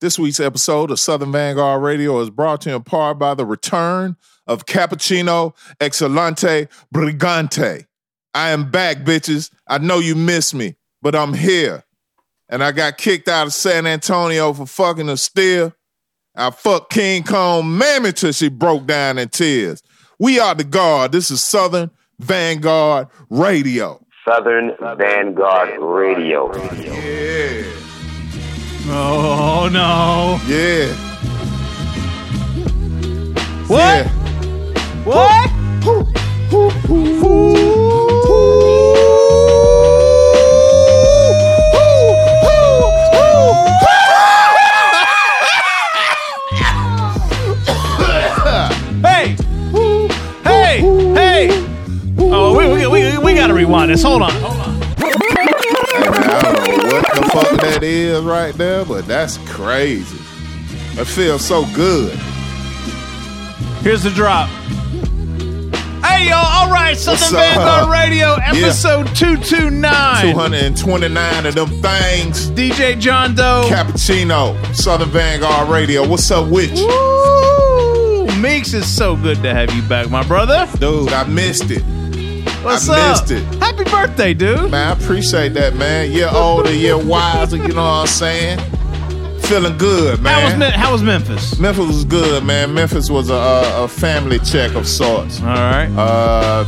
This week's episode of Southern Vanguard Radio is brought to you in part by the return of Cappuccino Excelente Brigante. I am back, bitches. I know you miss me, but I'm here. And I got kicked out of San Antonio for fucking a steer. I fucked King Kong mammy till she broke down in tears. We are the guard. This is Southern Vanguard Radio. Southern Vanguard Radio. Yeah. Oh no! Yeah. What? Yeah. What? Hey! Hey! Hey! Oh, we, we, we, we gotta rewind this. Hold on. Hold on. I don't know what the fuck that is right there, but that's crazy. It feels so good. Here's the drop. Hey, y'all. All right. Southern Vanguard Radio, Yeah. episode 229. 229 of them things. DJ John Doe. Cappuccino, Southern Vanguard Radio. What's up with you? Woo! Meeks is so good to have you back, my brother. Dude, I missed it. What's I up? missed it. Happy birthday, dude. Man, I appreciate that, man. You're older, you're wiser, you know what I'm saying? Feeling good, How was, man. How was Memphis? Memphis was good, man. Memphis was a, a, a family check of sorts. All right. Uh,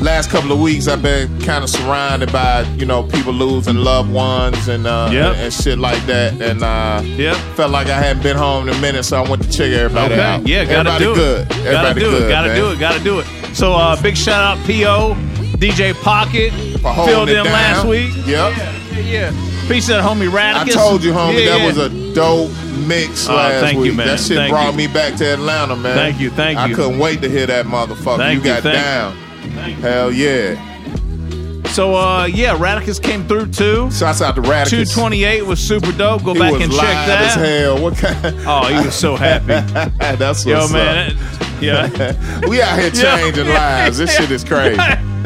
last couple of weeks, I've been kind of surrounded by you know people losing loved ones and uh, Yep. and, and shit like that, and uh, Yep. felt like I hadn't been home in a minute, so I went to check everybody Okay. out. Yeah, gotta everybody do it. good. Gotta Everybody do good. it. Gotta man. do it. Gotta do it. So, uh, big shout out, PO, DJ Pocket, filled in down. last week. Yep. Yeah, yeah, yeah. Peace the homie I told you, homie, Yeah, that yeah. was a dope mix Oh, last thank you, week. man. That shit Thank brought you. me back to Atlanta, man. Thank you, thank you. I couldn't wait to hear that motherfucker. Thank you you, got you. down. Hell yeah. So, uh, yeah, Radicus came through too. Shouts out to Radicus. 228 was super dope. Go He back and check as that. hell. What kind? Of Oh, he was so happy. That's what's Yo, up. man. that- yeah. we out here changing lives. This shit is crazy.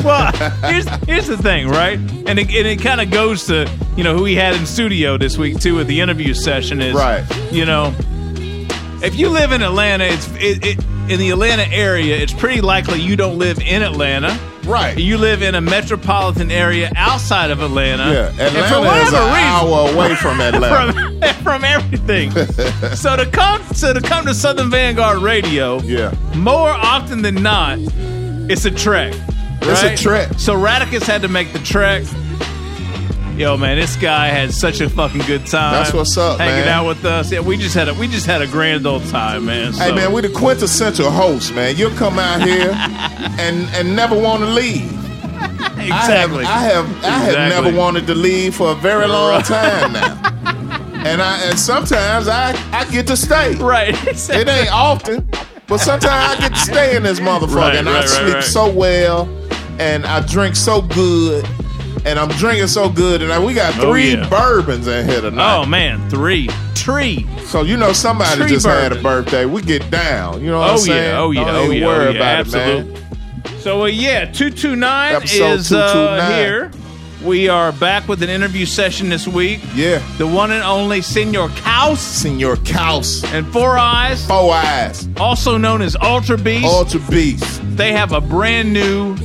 well, here's here's the thing, right? And it, and it kind of goes to you know who we had in studio this week too at the interview session is Right. You know, if you live in Atlanta, it's it, it in the Atlanta area. It's pretty likely you don't live in Atlanta. Right. You live in a metropolitan area outside of Atlanta. Yeah, And for Atlanta is an hour away from Atlanta. from from everything. so to come so to come to Southern Vanguard Radio, yeah. more often than not, it's a trek. It's a right? trek. So Radicus had to make the trek. Yo, man, this guy had such a fucking good time. That's what's up, hanging man. out with us. Yeah, we just had a we just had a grand old time, man. Hey So- man, we the quintessential host, man. You'll come out here and and never want to leave. exactly. I have I have I have never wanted to leave for a very long time now. And I and sometimes I I get to stay. right. It ain't often, but sometimes I get to stay in this motherfucker Right, and I right, right, sleep right. so well and I drink so good and I'm drinking so good and I, we got Oh, three yeah. bourbons in here tonight. Oh man, three tree. So you know somebody Tree just had a birthday. We get down. You know what Oh I'm saying? yeah, oh yeah, Don't oh yeah, worry oh, yeah, about absolutely. it, man. So uh, yeah, two two nine is uh, here. We are back with an interview session this week. Yeah. The one and only Senor Kaus Senor Kaus. and Four Eyes, Four eyes. also known as Ultra Beast. Ultra Beast. They have a brand new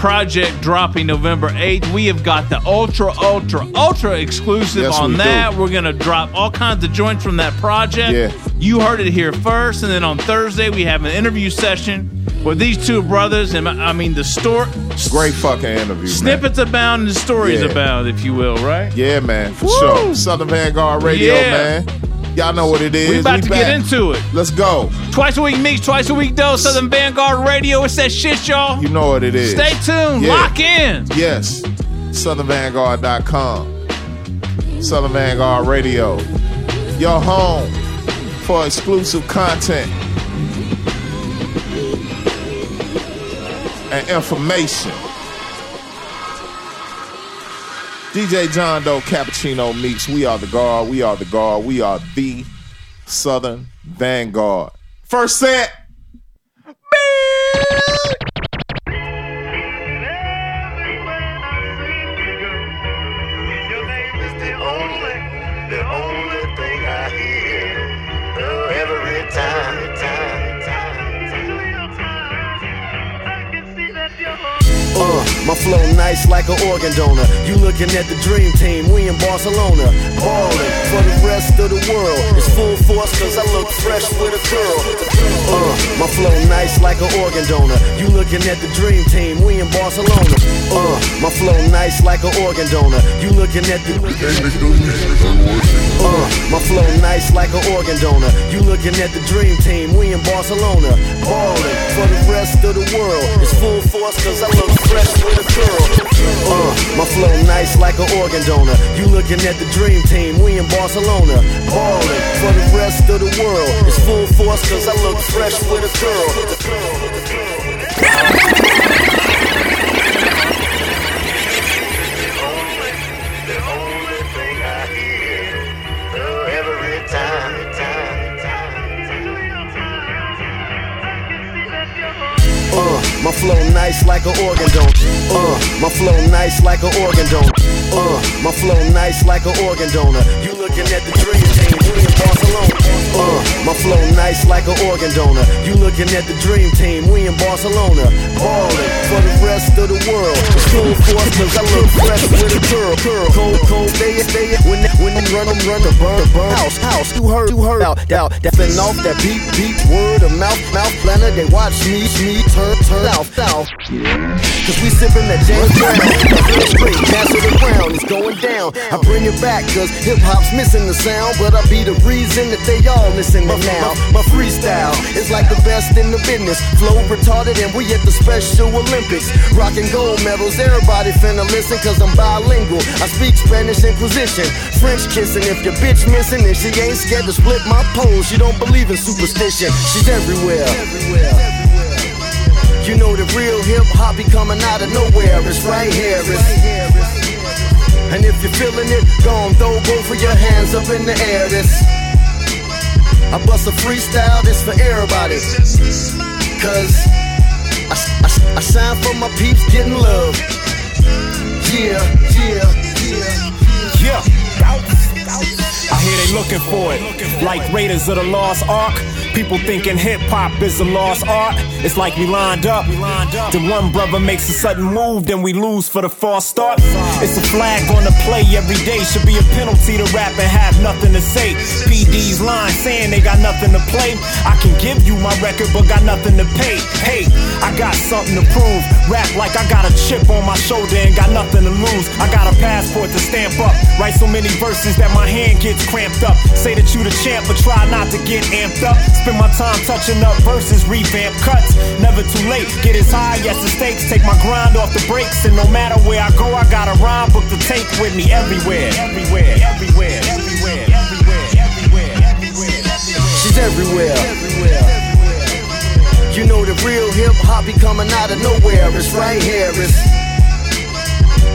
project dropping November 8th. We have got the ultra, ultra, ultra exclusive Yes, on we that. do. We're going to drop all kinds of joints from that project. Yeah. You heard it here first. And then on Thursday, we have an interview session with these two brothers. And I mean, the store. Great fucking interview. Snippets abound and stories Yeah. abound, if you will, right? Yeah, man. For Woo! sure. Southern Vanguard Radio, Yeah. man. Y'all know what it is. We about to back. get into it. Let's go. Twice a week mix, twice a week dose, Southern Vanguard Radio. It's that shit, y'all. You know what it is. Stay tuned. Yeah. Lock in. Yes. SouthernVanguard.com. Southern Vanguard Radio. Your home for exclusive content and information. DJ John Doe Cappuccino Meeks. We are the guard. We are the guard. We are the Southern Vanguard. First set. My flow nice like an organ donor. You looking at the dream team, we in Barcelona. Ballin' for the rest of the world. It's full force cause I look fresh with a girl. Uh, my flow nice like an organ donor. You looking at the dream team, we in Barcelona. Uh, my flow nice like an organ donor. You looking at the uh, my flow nice like an organ donor. You looking at the dream team, we in Barcelona. Ballin' for the rest of the world. It's full force cause I look fresh with a girl. Uh, my flow nice like an organ donor. You looking at the dream team, we in Barcelona. Ballin' for the rest of the world. It's full force cause I look fresh with a girl. My flow nice like an organ donor. Uh, my flow nice like an organ donor. Uh, my flow nice like an organ donor. You looking at the dream team, we in Barcelona. Uh, my flow nice like an organ donor. You looking at the dream team, we in Barcelona. Ballin' for the rest of the world. It's full force cause I look fresh with a girl. girl. Cold, cold, day, day, when when they run them, run the burn, burn house, house. You heard, you heard out, out, that fin off that beat, beat, word of mouth, mouth planner. They watch me, me turn, turn out, south. Cause we sippin' that James Brown. Straight, castle the ground, it's going down. I bring it back cause hip hop's missing the sound, but I be the reason that they all listen to now. My freestyle is like the best in the business. Flow retarded and we at the Special Olympics. Rockin' gold medals, everybody finna listen cause I'm bilingual. I speak Spanish Inquisition, French kissing. If your bitch missing and she ain't scared to split my pole, she don't believe in superstition. She's everywhere. You know the real hip hop be coming out of nowhere. It's right here. It's, and if you're feeling it, go on, throw both of your hands up in the air. This I bust a freestyle, this for everybody. Cause I, I, I shine for my peeps getting love. Yeah, yeah, yeah, Yeah. I hear they looking for it. Like Raiders of the Lost Ark. People thinking hip hop is a lost art. It's like we lined up. Then one brother makes a sudden move, then we lose for the false start. It's a flag on the play every day. Should be a penalty to rap and have nothing to say. PD's line saying they got nothing to play. I can give you my record, but got nothing to pay. Hey, I got something to prove. Rap like I got a chip on my shoulder and got nothing to lose. I got a passport to stamp up. Write so many verses that my hand gets cramped up. Say that you the champ, but try not to get amped up. Spend my time touching up verses, revamp cuts. Never too late. Get as high as the stakes. Take my grind off the brakes. And no matter where I go, I got a rhyme book to take with me everywhere. Everywhere, everywhere, everywhere, everywhere, everywhere, everywhere. she's everywhere. You know the real hip hop be coming out of nowhere. It's right here. It's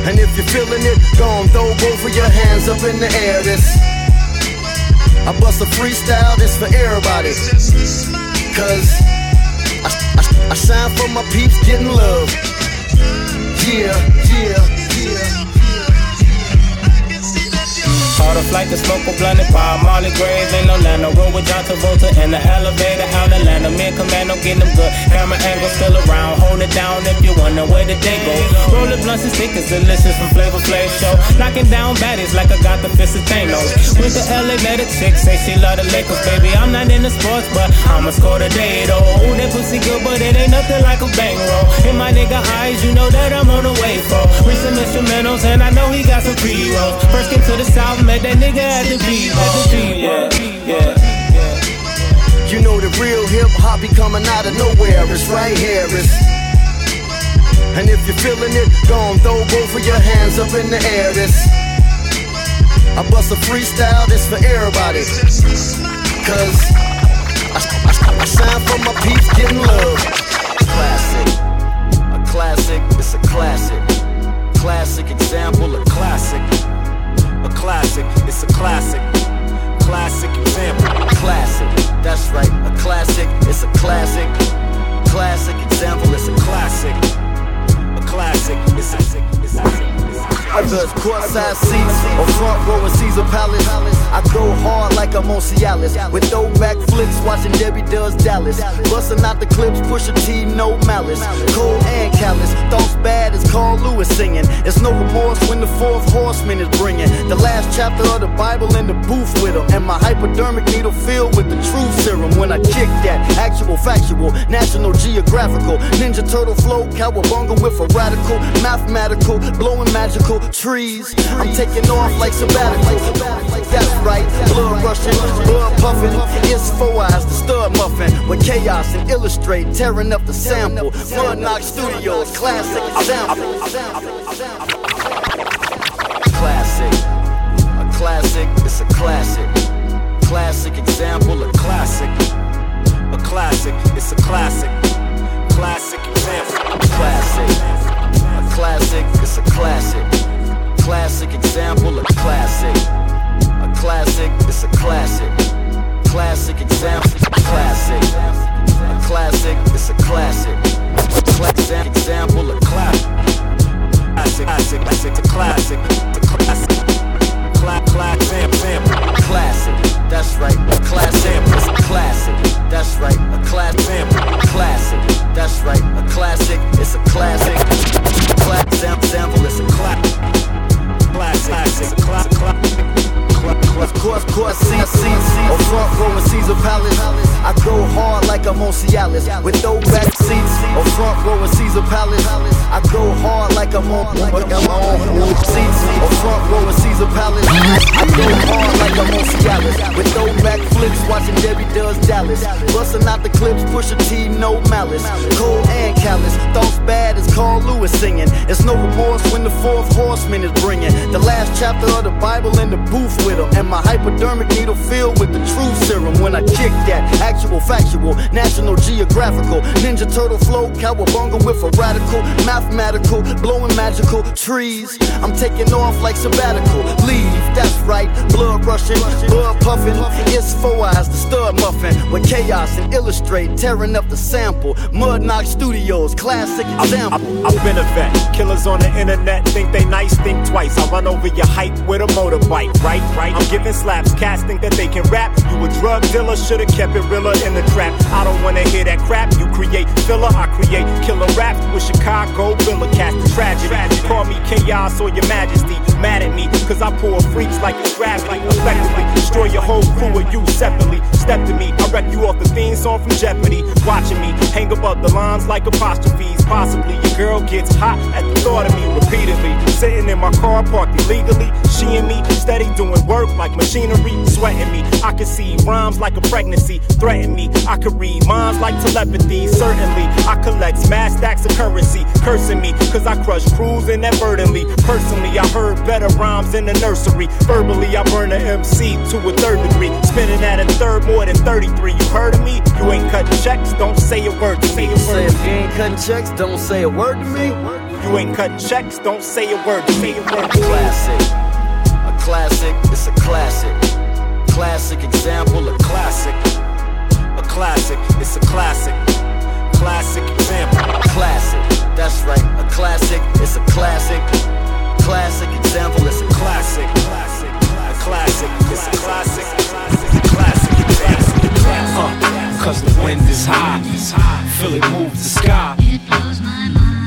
and if you're feeling it, go on, throw both of your hands up in the air. This I bust a freestyle, this for everybody. Cause I, I, I shine for my peeps getting love. Yeah, yeah, yeah, Caught a flight to smoke a blunt and Bob Marley grave in Orlando. Roll with John Travolta in the elevator out Atlanta. Me and Commando getting them good. Camera angle still around. Hold it down if you wonder where the day go. Rolling blunts and stickers, delicious from Flavor Flav show. Knocking down baddies like I got the fist of Thanos. Went to LA, met chick, say she love the Lakers, baby. I'm not in the sports, but I'ma score today though. Ooh, that pussy good, but it ain't nothing like a bang roll. In my nigga eyes, you know that I'm on the way for. Read some instrumentals, and I know he got some pre-rolls. First came to the south, met that nigga at the beat, at the beat, yeah, yeah. You know the real hip hop be coming out of nowhere. It's right here. It's and if you're feeling it, go on, throw both of your hands up in the air. This I bust a freestyle, this for everybody. Cause I, I, I shine for my peeps getting love. Classic, a classic, it's a classic. Classic example, a classic. Classic, it's a classic. Classic example, classic. That's right, a classic, it's a classic. Classic example, it's a classic. A classic, it's a, it's it's courtside seats or front row in Caesar Palace, I go hard like I'm on Cialis. With throwback flicks, watching Debbie does Dallas. Busting out the clips, push a T, no malice. Cold and callous, thoughts bad as Carl Lewis singing. It's no remorse when the fourth horseman is bringing the last chapter of the Bible in the booth with him. And my hypodermic needle filled with the truth serum. When I kick that actual, factual, National Geographical, Ninja Turtle flow, cowabunga with a radical, mathematical, blowing magical trees. I'm taking off like sabbatical. That's right, blood rushing, blood puffing. It's four eyes, the stud muffin with chaos and illustrate, tearing up the sample. Mud Knock Studios, classic example. Classic, a classic, it's a classic. Classic example, a classic. A classic, it's a classic. Classic example, classic. A classic, it's a classic. Classic example, a classic. A classic, it's a classic. Classic example, classic. A classic, it's a classic. Classic example, a classic. Classic, classic, classic, classic. Classic. Classic, that's right. Classic, classic. That's right. A classic. Classic, that's right. A classic, it's a classic. Cla- sam- sample, it's a classic. Classic, classic. Of course, or front row in Caesar Palace. I go hard like I'm on Cialis. With throwback seats, or front row in Caesar Palace. I go hard like I'm on, like I'm on seats, or front row in Caesar Palace. I go hard like I'm on Cialis. With throwback flicks, watching Debbie does Dallas. Busting out the clips, push a T, no malice. Cold and callous, thoughts bad Carl Lewis singing. It's no remorse when the fourth horseman is bringing the last chapter of the Bible in the booth with him. And my hypodermic needle filled with the truth serum when I kick that actual, factual, National Geographical, Ninja Turtle flow, cowabunga with a radical, mathematical, blowing magical trees. I'm taking off like sabbatical. Leave, that's right, blood rushing, blood puffing. It's four eyes, the stud muffin with chaos and illustrate, tearing up the sample. Mud Knock Studios, classic example. I've been a vet. Killers on the internet think they nice, think twice. I run over your hype with a motorbike, right? Right. I'm giving slaps. Cats think that they can rap. You a drug dealer, should've kept it realer in the trap. I don't wanna hear that crap. You create filler, I create killer rap. with Chicago Villa cast the tragedy. Call me chaos or your majesty. Mad at me, cause I pull freaks like it's gravity. Effectively, destroy your whole crew or you separately. Step to me, I wreck you off the theme song from Jeopardy. Watching me hang above the lines like apostrophes. Possibly your girl gets hot at the thought of me repeatedly. Sitting in my car parked illegally. She and me steady doing work like machinery, sweating me. I can see rhymes like a pregnancy, threaten me. I could read minds like telepathy, certainly. I collect mass stacks of currency, cursing me, cause I crush crews inadvertently. Personally, I heard better rhymes in the nursery. Verbally, I burn a MC to a third degree. Spinning at a third more than 33. You heard of me? You ain't cutting checks, don't say a word to me. Say if you ain't cutting checks, don't say a word to me. You ain't cutting checks, don't say a word. Say a word. Classic, a classic, it's a classic. Classic example, a classic. A classic, it's a classic. Classic example. Classic, that's right, a classic, it's a classic. Classic example, it's a Classic, classic, a classic, it's a classic. Classic example. Uh, cause the wind is high, feel it move the sky.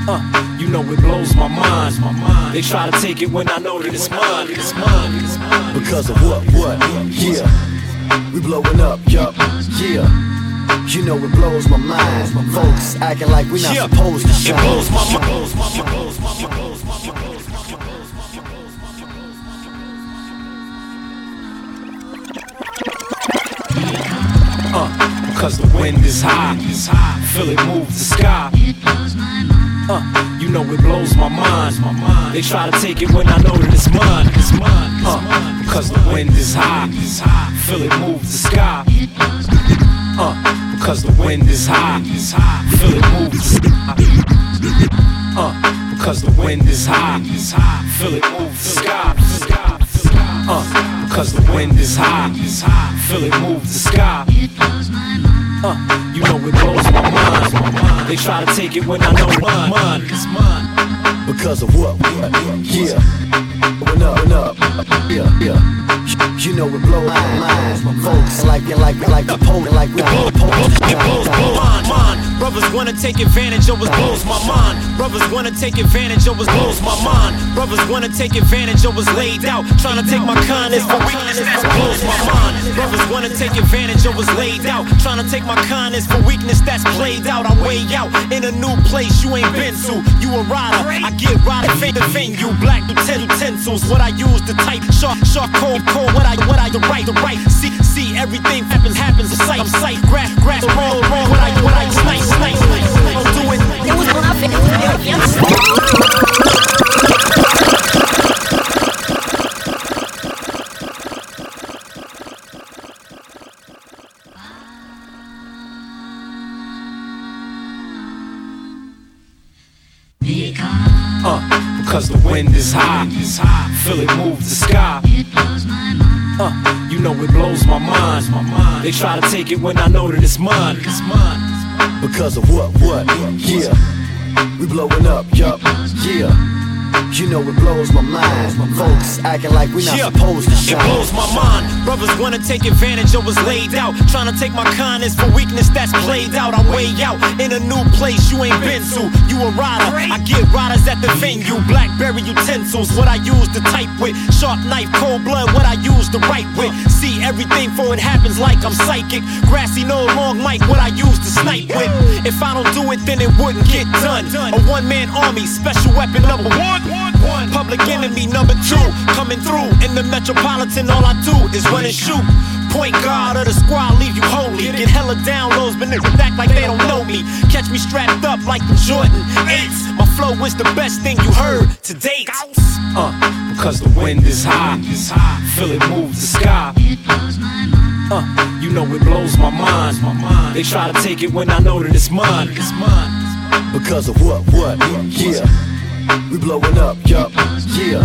Uh, you know it blows my mind. They try to take it when I know that it's mine. It's mine. It's mine. Because of what, what, yeah. We blowing up, yup, yeah. You know it blows my mind. Folks acting like we not Yeah. supposed to It shine. blows my mind. Blows. Blows my mind. Blows. Blows my mind. Cause the wind is high, feel it move the sky. Uh, you know it blows my mind. They try to take it when I know that it's mine. Uh, cause the wind is high, feel it move the sky. Uh, because the wind is high, feel it move the sky. Uh, because the wind is high, feel it move the sky. Uh, because the wind is high, feel it move the sky. Uh, you know it blows my mind. They try to take it when I know mine, mine. Because of what? Yeah. When up, when up. Yeah, yeah. You know it blows my mind. Folks like it, like it, like the pole, like we blow, blow, It blows my mind, mind. Brothers wanna take advantage of us, blows my mind. Brothers wanna take advantage of us, blows my mind. Brothers wanna take advantage of us, laid out. Trying to take my kindness for weakness, that blows my mind. Brothers wanna take advantage of us, laid out. Trying to take my kindness for weakness that's played out. I'm way out in a new place you ain't been to. You a rider, I get rider, fake the venue. Black utensils, what I use to type. Sharp, sharp, cold, cold. What I, what I, the right, the right. See, see, everything happens, happens. Sight, I'm sight. Grass, grass, roll, roll. What I, what I, snipe, snipe, snipe. I'm doing. It was nothing. Wind is high. Feel it move the sky. Uh, you know it blows my mind. They try to take it when I know that it's mine. Because of what? What? Yeah. We blowing up, yup. Yeah. You know it blows my mind. My folks acting like we not Yeah. supposed to shine. It blows my mind. Brothers wanna take advantage of what's laid out. Trying to take my kindness for weakness that's played out. I'm way out in a new place you ain't been to. You a rider, I get riders at the venue. Blackberry utensils, what I use to type with. Sharp knife, cold blood, what I use to write with. See everything for it happens like I'm psychic. Grassy no long mic, what I use to snipe with. If I don't do it, then it wouldn't get done. A one man army, special weapon number one. Public enemy number two, coming through in the metropolitan. All I do is run and shoot. Point guard of the squad, leave you holy. Get hella downloads, but niggas act like they don't know me. Catch me strapped up like the Jordan 8s. My flow is the best thing you heard to date. Uh, because the wind is high. Feel it move the sky. Uh, you know it blows my mind. They try to take it when I know that it's mine. It's mine. Because of what? What? Yeah. We blowing up, yup. Yeah.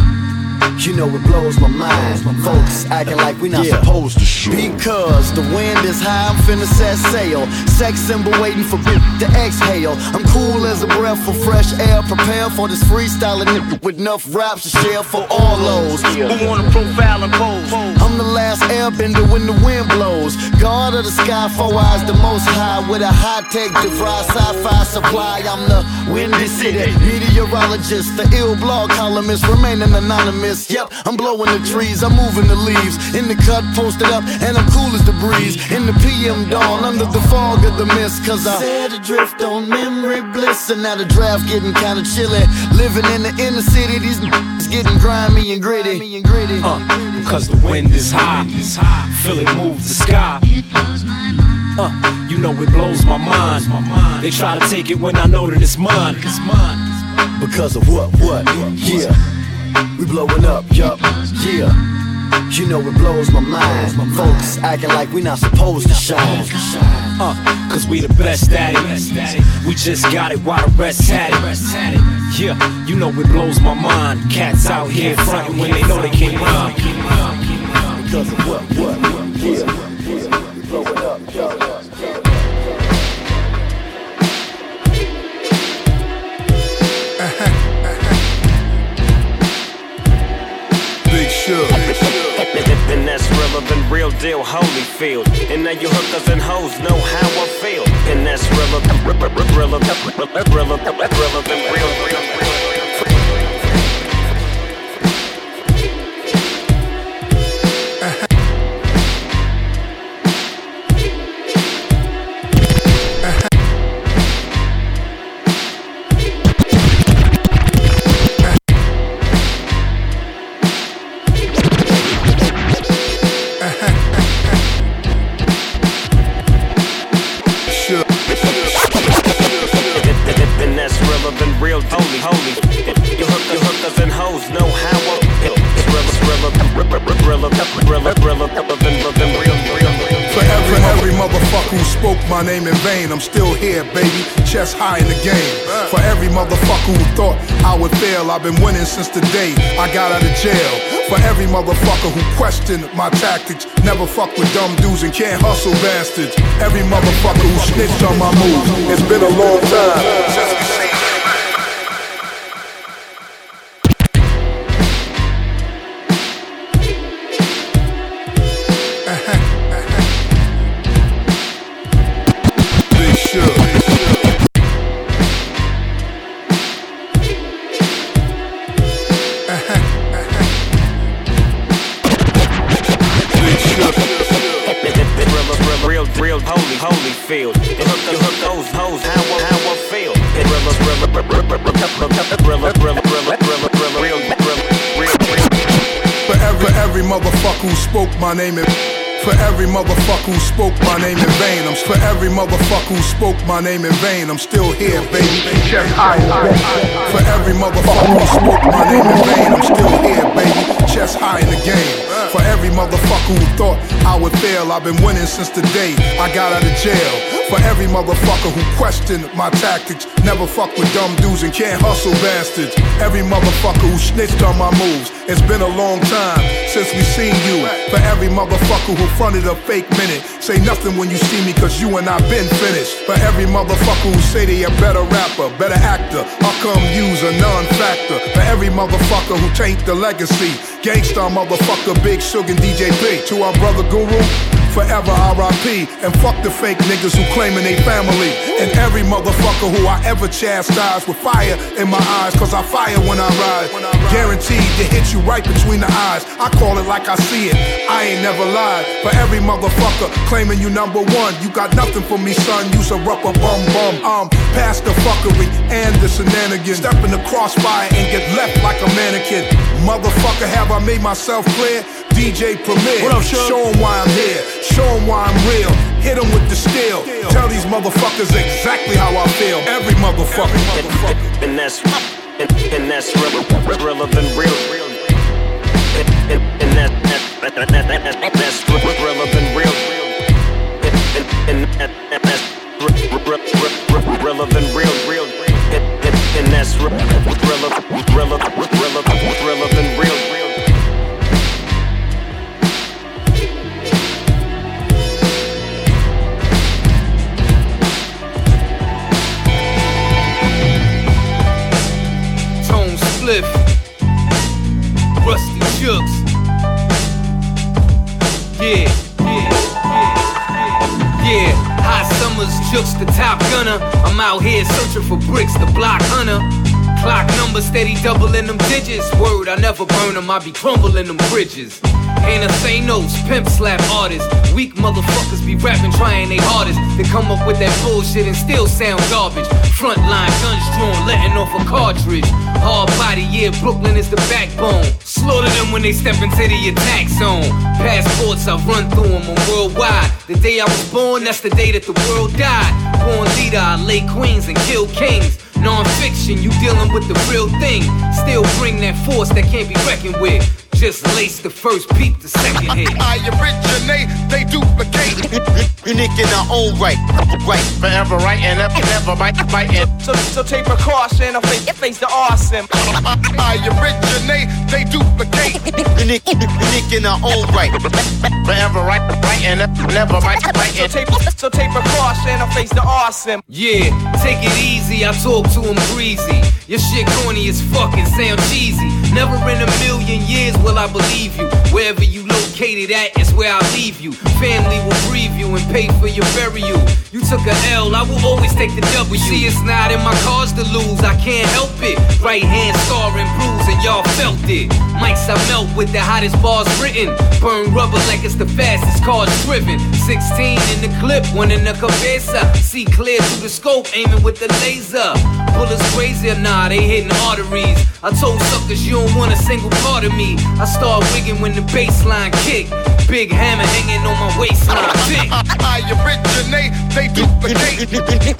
You know it blows my mind. My folks acting like we not supposed to shoot. Because the wind is high, I'm finna set sail. Sex symbol waiting for bitch to exhale. I'm cool as a breath for fresh air. Prepare for this freestyling with enough raps to share for all those who wanna profile and pose. I'm the last airbender when the wind blows. God of the sky, four eyes, the most high. With a high tech device, sci fi supply. I'm the windy city meteorologist, the ill blog columnist, remaining anonymous. Yep, I'm blowing the trees, I'm moving the leaves. In the cut, posted up, and I'm cool as the breeze. In the PM dawn, under the fog of the mist. Cause I set adrift on memory bliss. And now the draft getting kinda chilly. Living in the inner city, these is getting grimy and gritty. Uh, because the wind is high. Feel it move the sky. Uh, you know it blows my mind. They try to take it when I know that it's mine. It's mine. Because of what? What? Yeah. We blowing up, yup. Yeah. You know it blows my mind. Folks acting like we not supposed to shine. Uh, cause we the best at it. We just got it while the rest had it. Yeah, you know it blows my mind. Cats out here frontin' when they know they can't run. Because of what? What? Yeah. We blowing up, yup. Big Shug. And that's relevant, real deal, Holyfield. And now you hookers and hoes know how I feel. And that's relevant, relevant, relevant, relevant, relevant, real, real, real. I've been winning since the day I got out of jail. For every motherfucker who questioned my tactics, never fuck with dumb dudes and can't hustle bastards. Every motherfucker who snitched on my moves, it's been a long time since we motherfucker who spoke my name in vain, I'm still here, baby. Chest high. For every motherfucker who spoke my name in vain, I'm still here, baby. Chest high in the game. For every motherfucker who thought I would fail, I've been winning since the day I got out of jail. For every motherfucker who questioned my tactics, never fuck with dumb dudes and can't hustle bastards. Every motherfucker who snitched on my moves. It's been a long time since we seen you. For every motherfucker who fronted a fake minute, say nothing when you see me, cause you and I been finished. For every motherfucker who say they a better rapper, better actor, how come you's a non-factor? For every motherfucker who taint the legacy, gangsta motherfucker, Big Shug and DJ Big. To our brother Guru, forever RIP. And fuck the fake niggas who claiming they family. And every motherfucker who I ever chastised with fire in my eyes, cause I fire when I ride. Guaranteed to hit you right between the eyes. I call it like I see it. I ain't never lied. For every motherfucker claiming you number one, you got nothing for me, son. You's a rubber bum bum. Um, past the fuckery and the shenanigans. Step in the crossfire and get left like a mannequin. Motherfucker, have I made myself clear? DJ Premier. What up, Suge? Show 'em why I'm here. Show Show 'em why I'm real. Hit Hit 'em with the steel. Tell these motherfuckers exactly how I feel. Every motherfucker. motherfucker. And that's and, and that's real, realer than real. And, and, and that, that, that, that, that, that, that's realer than real. And, and, and that, that, that's realer than real, real. And, ass. Rilla, rilla, rilla, rilla. Summers, Jooks the top gunner. I'm out here searching for bricks, the block hunter. Clock number steady doubling them digits. Word, I never burn them, I be crumbling them bridges. Ain't a notes, pimp slap artists. Weak motherfuckers be rapping, trying they hardest to come up with that bullshit and still sound garbage. Frontline guns drawn, letting off a cartridge. Hard body, yeah, Brooklyn is the backbone. Slaughter them when they step into the attack zone. Passports, I run through them, I'm worldwide. The day I was born, that's the day that the world died. Born leader, I lay queens and kill kings. Non-fiction, you dealing with the real thing. Still bring that force that can't be reckoned with. Just lace the first peep, the second hit. I originate, they duplicate. Unique in our own right, right. Forever right and ever, never bite, biting. So, so take precaution, I face, face the awesome. I originate, they duplicate. Unique, unique in our own right. Forever right, right and ever, never bite, So biting. take, so take precaution, I face the awesome. Yeah, take it easy, I talk to him breezy. Your shit corny as fucking sound cheesy. Never in a million years will I believe you. Wherever you located at is where I'll leave you. Family will grieve you and pay for your burial. You took a L, I will always take the W. See, it's not in my cars to lose, I can't help it. Right hand scarring bruise, and y'all felt it. Mics I melt with the hottest bars written. Burn rubber like it's the fastest cars driven. 16 in the clip, one in the cabeza. See clear through the scope, aiming with the laser. Bullets crazy or nah, they hitting arteries. I told suckers you don't want a single part of me. I start wigging when the baseline kick. Big hammer hanging on my waistline. Thick. I originate, they duplicate.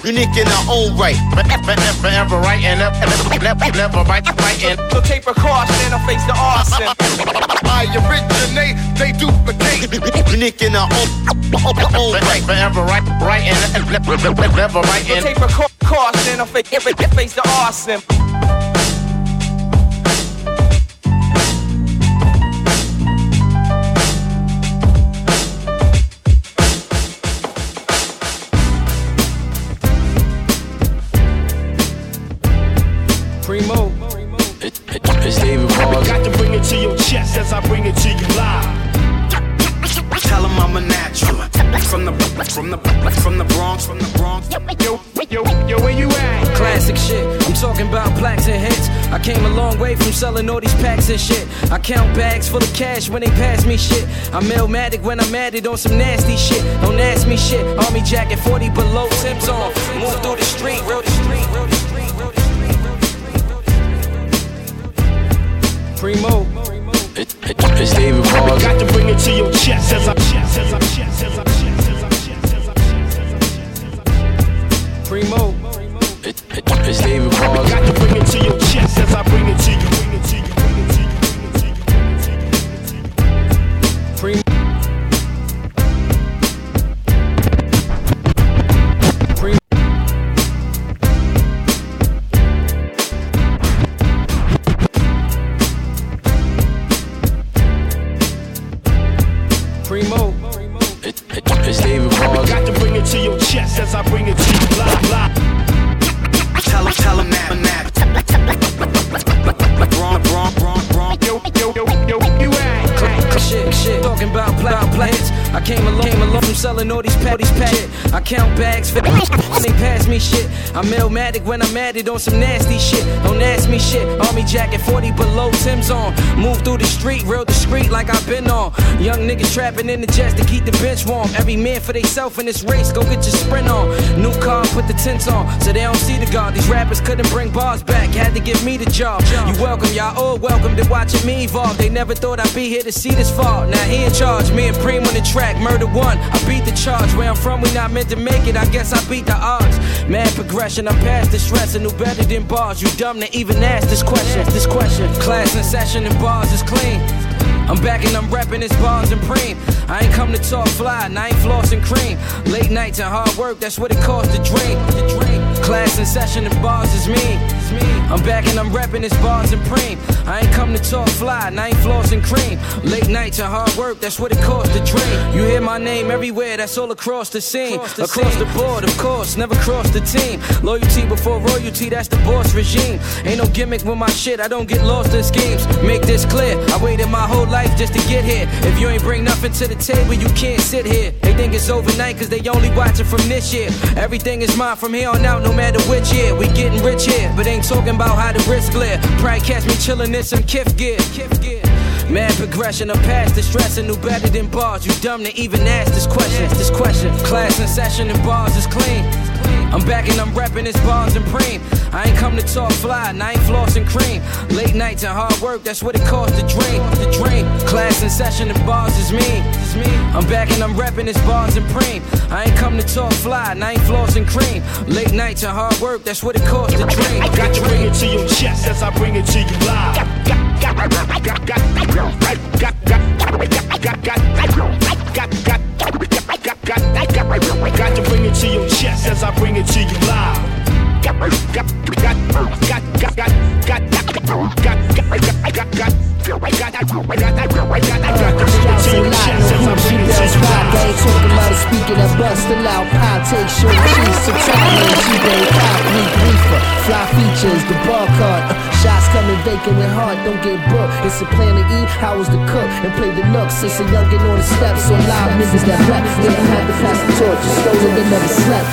Unique in our own right. Forever right and ever, never, never bite, biting. So take precaution, I face the arson. I originate, they duplicate. Unique in our own, own right. Forever right, right and never, never So biting. take precaution, I face, face the arson. Your as I bring it to you live. Tell 'em I'm a natural. From the From the from the Bronx, from the Bronx. Yo, yo, yo, where you at? Classic shit. I'm talking about plaques and hits. I came a long way from selling all these packs and shit. I count bags full of cash when they pass me shit. I'm mailmatic when I'm at it on some nasty shit. Don't ask me shit. Army jacket 40 below Tim's on. Move through the street, real the street, real the street, real the street, real It's David Ball. Got to bring it to your chest as I chest as I chest as I chest as I chest as I chest. Primo. It's David Ball. Got to bring it to your chest as I bring it to you. Bring it to you. Bring it to you. Bring it to you. Bring it to you. Primo. Primo. I'm when I'm at it on some nasty shit. Don't ask me shit. Army jacket 40 below Tim's on. Move through the street, real discreet like I've been on. Young niggas trapping in the jets to keep the bench warm. Every man for theyself in this race, go get your sprint on. New car, put the tents on, so they don't see the guard. These rappers couldn't bring bars back, had to give me the job. You welcome, y'all all welcome to watching me evolve. They never thought I'd be here to see this fall. Now he in charge, me and Preem on the track, murder one. I beat the charge. Where I'm from, we not meant to make it. I guess I beat the odds. Mad progression, I'm past the stress. and knew better than bars. You dumb to even ask this question. This question. Class in session and bars is clean. I'm back and I'm repping his bars and preem. I ain't come to talk fly, and I ain't flossing cream. Late nights and hard work, that's what it costs to dream. To dream. Class in session and bars is me. I'm back and I'm repping his bars and preem. I ain't come to talk fly, and I ain't flossing cream. Late nights and hard work, that's what it costs to dream. You hear my name everywhere, that's all across the scene. Across the board, of course, never cross the team. Loyalty before royalty, that's the boss regime. Ain't no gimmick with my shit, I don't get lost in schemes. Make this clear, I waited my whole life just to get here. If you ain't bring nothing to the table, you can't sit here. They think it's overnight cause they only watching from this year. Everything is mine from here on out, no matter which year. We getting rich here, but ain't talking about how the risk clear. Probably catch me chillin' in some kiff gear. Mad progression, I'm past the stress and knew better than bars. You dumb to even ask this question. This question. Class and session and bars is clean. I'm back and I'm repping this bars and preem. I ain't come to talk fly, and I ain't cream. Late nights and hard work, that's what it costs to dream. To dream. Class in session and bars is me. I'm back and I'm repping this bars and preem. I ain't come to talk fly, and I ain't cream. Late nights and hard work, that's what it costs to dream. I got to bring it to your chest as I bring it to you live. Got, got, got, got, got, got, got, got, got, got, got, got, got, Got to bring it to your chest as I bring it to you live. Got, got, got, got, got, got, got, got, got, got, got, got, got, as I bring it to you live. Fly features, the bar card, coming vacant with heart, don't get broke. It's a plan to eat, how was the cook, and play the nooks. Since a youngin' on the steps, so live niggas that rap, yeah, I had to pass the torch, stolen, they never slept.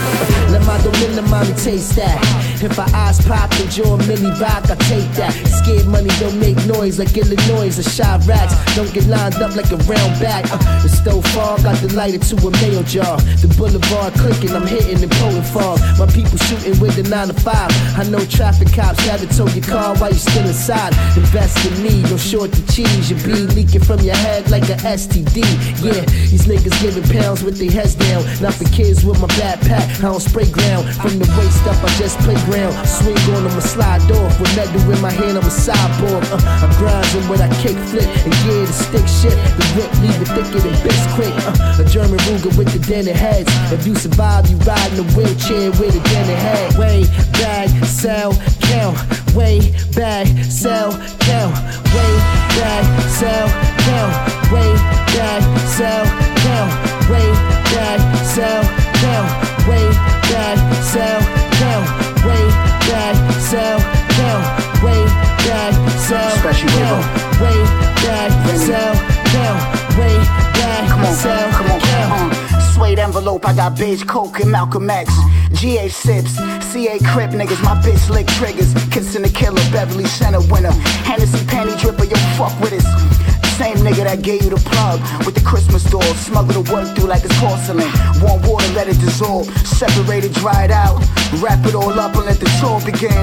Let my dominion mommy taste that. If our eyes pop and jaw Millie rock, I take that. Scared money don't make noise like Illinois or rats. Don't get lined up like a round bat. Uh, the stove got the lighter to a mail jar. The boulevard clicking, I'm hitting and pulling fog. My people shooting with the 9 to 5. I know traffic cops had to tow your car while you still inside. Invest in me, don't short the cheese. Your be leaking from your head like a STD. Yeah, these niggas giving pounds with their heads down. Not for kids with my backpack. I don't spray ground. From the waist up, I just play ground. Swing on them, I slide off. With metal in my hand, I'm a cyborg. Uh, I grind and when I kick flip and yeah, the stick shit. The whip leave it thicker than Bisquick. Uh, a German Ruger with the dented heads. If you survive, you ride in a wheelchair with a dented head. Way back, sell, count. Way back, sell, count. Way back, sell, count. Way back, sell, count. Way back, sell, count. Way back, sell, count. Way back, sell, count. Way back, sell, count. Way back, sell, count. Way back, sell, count. Suede envelope I got beige coke and Malcolm X. GA sips, CA crip niggas, my bitch lick triggers. Kissing the killer, Beverly Center winner. Hennessy panty dripper, yo, fuck with us. Same nigga that gave you the plug with the Christmas doll. Smuggle the work through like it's porcelain. Warm water, let it dissolve. Separate it, dry it out. Wrap it all up and let the tour begin.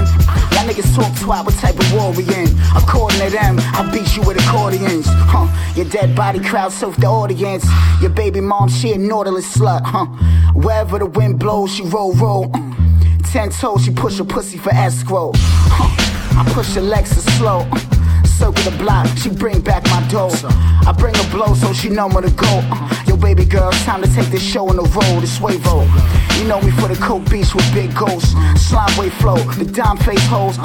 Y'all niggas talk twat, what type of war we in? According to them, I beat you with accordions. Huh? Your dead body crowd surf the audience. Your baby mom, she a nautilus slut. Huh? Wherever the wind blows, she roll, roll. Uh. Ten toes, she push her pussy for escrow. Huh? I push her Lexus slow. Circle the block, she bring back my dough. I bring a blow so she know where to go. Yo, baby girl, it's time to take this show on the road, it's Wavo. You know me for the coke beats with big ghosts. Slime way flow, the dime face hoes.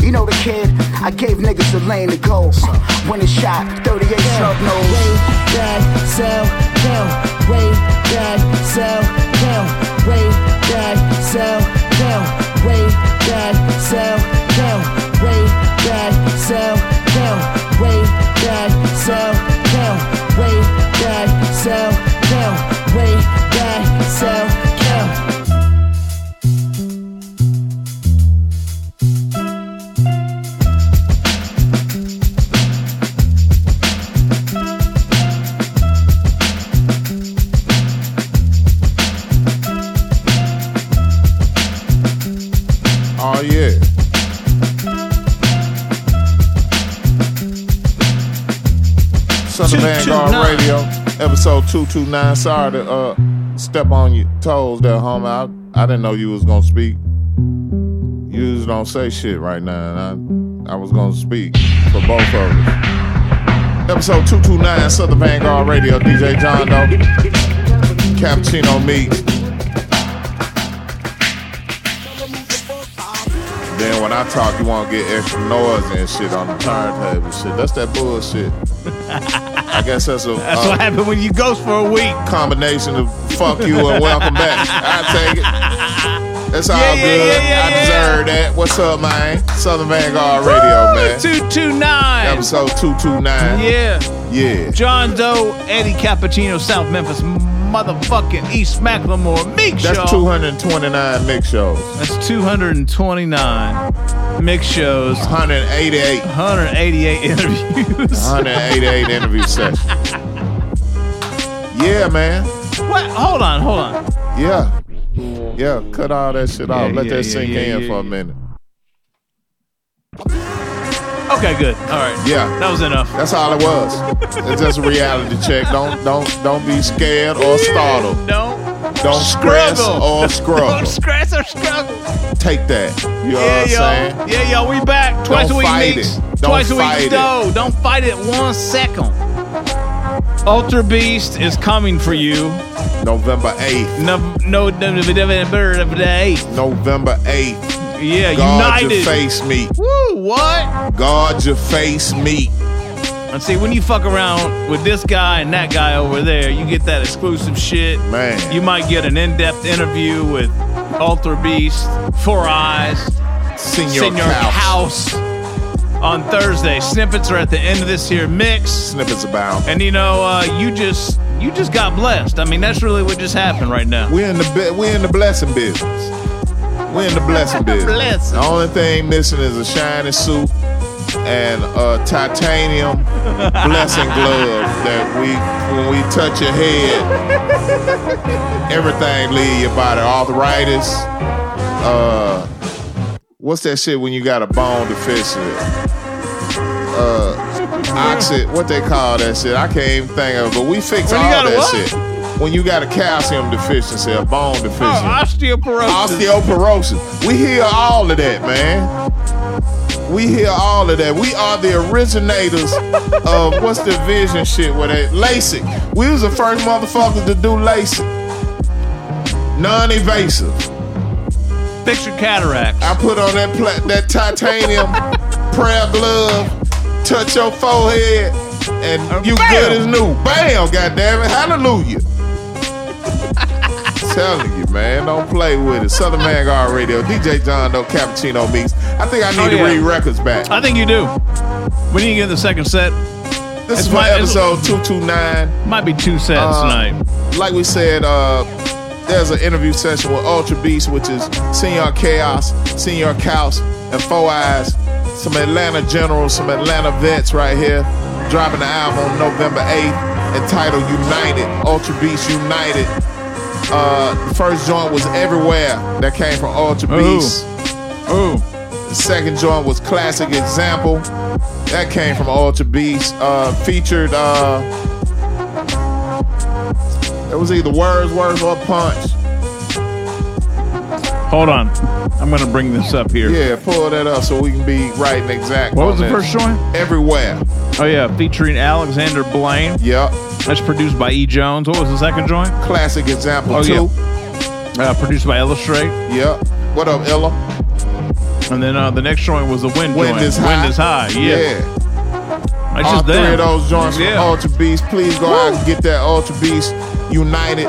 You know the kid, I gave niggas a lane to go. When it's shot, 38 sharp nose. Way back, sell, down. Way back, sell, down. Way back, sell, down. Way back, sell, down. Way back, sell, down down, way down, sound down, way down, sound down, way down, sound down. Vanguard 229. Radio, episode two two nine. Sorry to uh step on your toes there, homie. I, I didn't know you was gonna speak. You just don't say shit right now, and I I was gonna speak for both of us. Episode two two nine, Southern Vanguard Radio, DJ John Doe, Cappuccino Meeks. Then when I talk, you want to get extra noise and shit on the turntable. Shit, that's that bullshit. I guess that's a That's uh, what happened when you ghost for a week. combination of fuck you and welcome back. I take it. That's all Yeah, good. yeah, yeah, I deserve that. What's up, man? Southern Vanguard Radio, man. 229. Episode 229. Yeah. Yeah. John Doe, Eddie Cappuccino, South Memphis, motherfucking East Macklemore, Meek Show. That's Show. 229 mix shows. That's 229 mix shows. 188. 188 interviews. 188 interview sessions. Yeah, man. What? Hold on, hold on. Yeah. Yeah, cut all that shit off. Yeah, Let yeah, that yeah, sink in for a minute. Okay, good. All right. Yeah. That was enough. That's all it was. It's just a reality check. Don't don't don't be scared or startled. No. Don't stress Struggle. or struggle. Don't stress or struggle. Take that. You know yeah, what I'm saying? yo. Yeah, yo, we back. Twice Don't a week, fight Meeks. it. Don't Twice a fight week, it. Don't fight it one second. Ultra Beast is coming for you. November 8th. No, no, November 8th. November 8th. Yeah, Guard United. your face meat. Woo, what? Guard your face meat. And see, when you fuck around with this guy and that guy over there, you get that exclusive shit. Man. You might get an in-depth interview with Ultra Beast, Four Eyes, Senior House. House. on Thursday. Snippets are at the end of this here mix. Snippets abound. And you know, uh, you just you just got blessed. I mean, that's really what just happened right now. We're in the be- we're in the blessing business. We're in the blessing business. The only thing missing is a shiny suit and a titanium blessing glove that we when we touch your head, everything leave your body. Arthritis. Uh, what's that shit when you got a bone deficiency? Uh, oxid. What they call that shit? I can't even think of. it, But we fix When all you got a that what? shit. When you got a calcium deficiency, a bone deficiency. Oh, osteoporosis. Osteoporosis. We hear all of that, man. We hear all of that. We are the originators of what's the vision shit with that LASIK. We was the first motherfuckers to do LASIK. Non-invasive. Fix your cataracts. I put on that pla- that titanium prayer glove, touch your forehead, and you bam! good as new. Bam, goddamn it, hallelujah. Telling you, man, don't play with it. Southern Vanguard Radio, DJ John Doe, Cappuccino Meeks. I think I need Oh, to read records back. I think you do. We need to get the second set. This It's is my- episode 229. Might be two sets Uh, tonight. Like we said, uh, there's an interview session with Ultra Beast, which is Senior Chaos, Senior Caos, and Four Eyes. Some Atlanta generals, some Atlanta vets right here. Dropping the album November 8th entitled United, Ultra Beast United. Uh, the first joint was Everywhere that came from Ultra Ooh. Beast. Ooh. The second joint was Classic Example. That came from Ultra Beast. Uh, featured, uh, it was either Words, Words, or Punch. Hold on. I'm going to bring this up here. Yeah, pull that up so we can be right and exact. What was the this. first joint? Everywhere. Oh, yeah. Featuring Alexander Blaine. Yep. That's produced by E. Jones. What was the second joint? Classic Example Oh, 2. yeah. Uh, produced by Illustrate. Yep. What up, Illa? And then uh, the next joint was the Wind, Wind joint. is high. Wind is high. Yeah. It's All just three them. of those joints from Yeah. Ultra Beast. Please go out and get that Ultra Beast United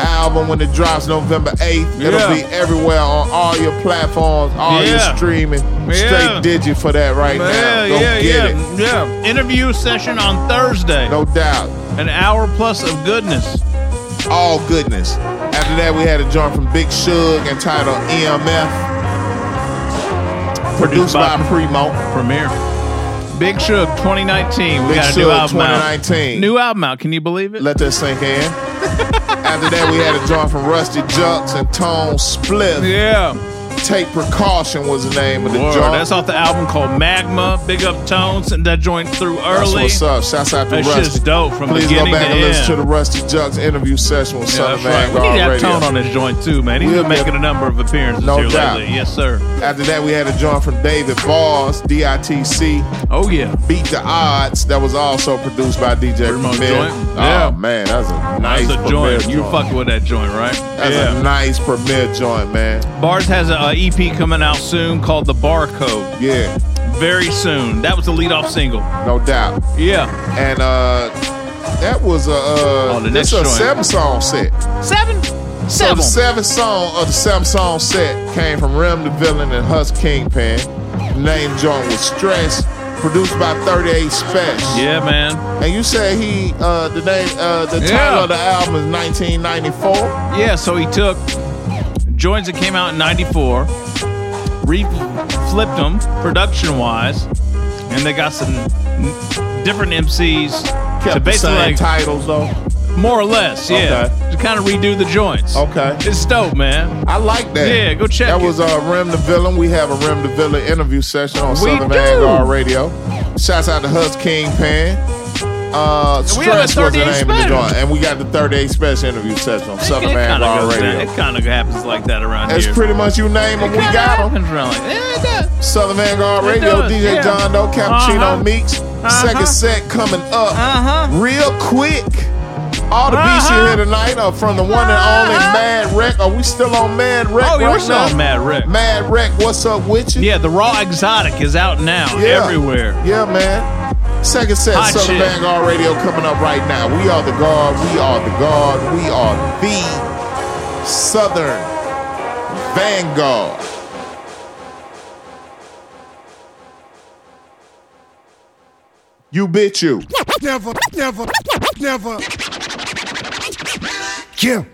album when it drops November 8th. It'll be everywhere on all your platforms, all your streaming. Yeah. Straight digit for that right yeah, now. Go yeah, get yeah, it. yeah. Interview session on Thursday. No doubt. An hour plus of goodness. All goodness. After that, we had a joint from Big Shug entitled EMF. Produced by, Primo. Premier. Big Shug 2019. We Big got a new Shug album out. 2019. New album out. Can you believe it? Let that sink in. After that, we had a joint from Rusty Jux and Tone Spliff. Yeah. Take Precaution was the name of the Word. joint. That's off the album called Magma. Big up tones and that joint through That's early. what's up. Shouts out to That Rusty. shit's dope from Please beginning go back to and listen to the Rusty Jux interview session with Yeah, Son of that's right. We need to have Tone on this joint too, man. He's We'll been making a number of appearances No here doubt. lately. Yes, sir. After that, we had a joint from David Balls, DITC. Oh yeah. Beat the Odds. That was also produced by DJ Primo Premier. joint. Oh Yeah. man, that's a nice That's a Premier joint. You fucking with that joint, right? That's yeah. a nice premier joint, man. Bars has a, a EP coming out soon called The Barcode. Yeah, Very soon. That was the lead off single. no doubt. Yeah. And uh that was a uh Oh, the this next a joint. seven song set. Seven? So the seventh song of the seven song set came from Rem the Villain and Hus Kingpin. The name joint was Stress, produced by 38 Special. Yeah, man. And you said he uh the name uh the title of the album is 1994. Yeah, so he took joints that came out in 94, re flipped them production wise, and they got some different MCs Kept to basically same like, titles though. more or less, yeah, Okay. to kind of redo the joints. Okay. It's dope, man. I like that. Yeah, go check That it. was uh, Rem the Villain. We have a Rem the Villain interview session on We Southern do. Vanguard Radio. Shouts out to Hus Kingpin. Uh, Stress was the 38 name of the joint. And we got the 38 special interview session on Southern Vanguard Radio. down. It kind of happens like that around That's here. That's pretty much you name them, we got them. like yeah. Southern Vanguard It Radio, does, DJ yeah. John Doe, Cappuccino Uh-huh. Meeks. Uh-huh. Second set coming up Uh-huh. real quick. All the beats you Uh-huh. hear tonight are from the one and only Mad Wreck. Are we still on Mad Wreck Oh, right you're still now? on Mad Rick. Mad Wreck, what's up with you? Yeah, the Raw Exotic is out now Yeah. everywhere. Yeah, man. Second set, Hot Southern shit. Vanguard Radio coming up right now. We are the guard. We are the guard. We are the Southern Vanguard. You bitch you. Never, never, never. Yeah.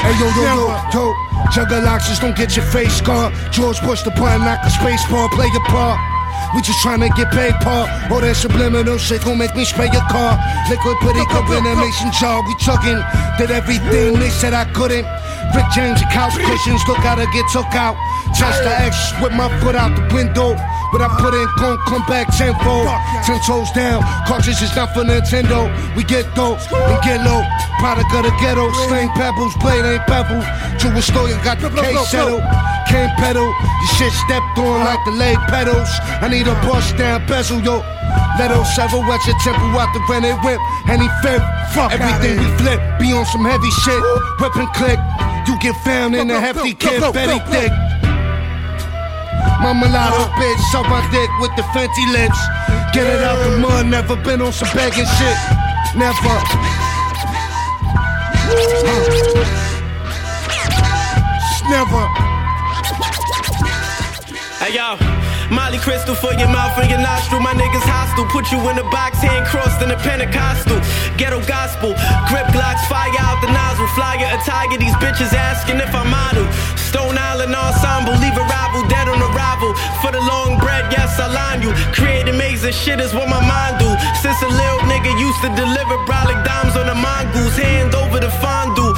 Hey yo yo yo yo, Juggaloxes don't get your face scarred. George Bush the button, knock a space bar, play your part. We just tryna get paid, Paul. All that subliminal shit gon' make me spray your car. Liquid putty cup in a mason jar. We chugging, did everything they said I couldn't. Rick James and couch cushions, look how to get took out. Test the X with my foot out the window. What I put in gon' come back tenfold. Ten toes down, cartridges not for Nintendo. We get dope and get low. Product of the ghetto, slang pebbles, blade ain't bevel. To a store, you got the case settled. Can't pedal, your shit stepped on like the leg pedals. I need a bust down bezel, yo. Let us several at your temple out the rented whip. Any fifth, fuck everything we flip. Be on some heavy shit, whip and click. You get found in a hefty kid, Betty thick. My mulatto bitch, suck my dick with the fancy lips. Get it out the mud, never been on some begging shit. Never. Never. Hey yo, Molly crystal for your mouth and your nostril. My niggas hostile. Put you in a box, hand crossed in a Pentecostal. Ghetto gospel. Grip glocks, fire out the nozzle. Flyer a tiger. These bitches asking if I'm model. Stone Island ensemble. Leave a rival dead on arrival. For the long bread, yes, I line you. Create amazing shit is what my mind do. Since a little nigga used to deliver brolic dimes on the mongoose. Hand over the fondue.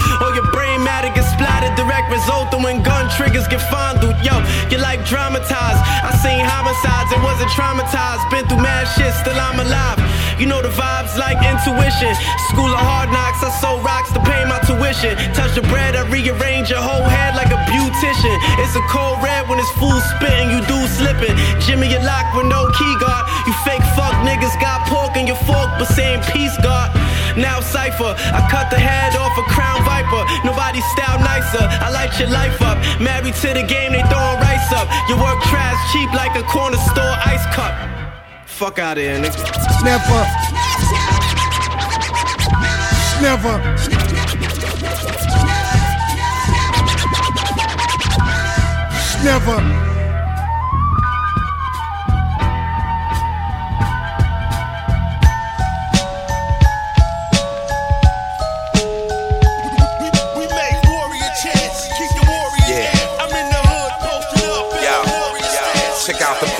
Direct when gun triggers get fondled. Yo, you like dramatized. I seen homicides and wasn't traumatized. Been through mad shit, still I'm alive. You know the vibes like intuition. School of hard knocks, I sold rocks to pay my tuition. Touch the bread, I rearrange your whole head like a beautician. It's a cold red when it's full spitting, you do slipping. Jimmy, you lock with no key guard. You fake fuck niggas got pork in your fork, but saying peace, God. Now cipher, I cut the head off a crown viper. Nobody style nicer. I light your life up. Married to the game, they throwing rice up. Your work trash cheap like a corner store ice cup. Fuck out of here, nigga. Never. Never. Never.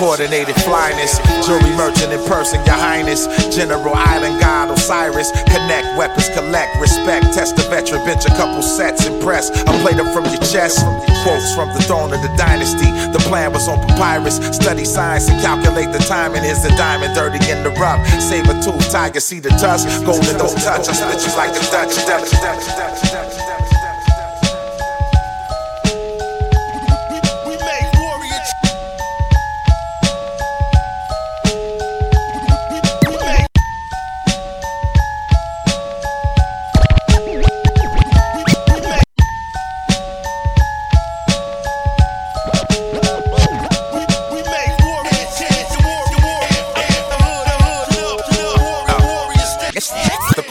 Coordinated flyness. Jewelry merchant in person, your highness. General Island God Osiris. Connect, weapons collect, respect. Test the veteran, bench a couple sets, impress. I played them from your chest. Quotes from the throne of the dynasty. The plan was on papyrus. Study science and calculate the timing. Here's the diamond, dirty in the rough. Saber tooth, tiger, see the tusk. Golden don't touch. I split you like a Dutch. Dutch, Dutch, Dutch, Dutch.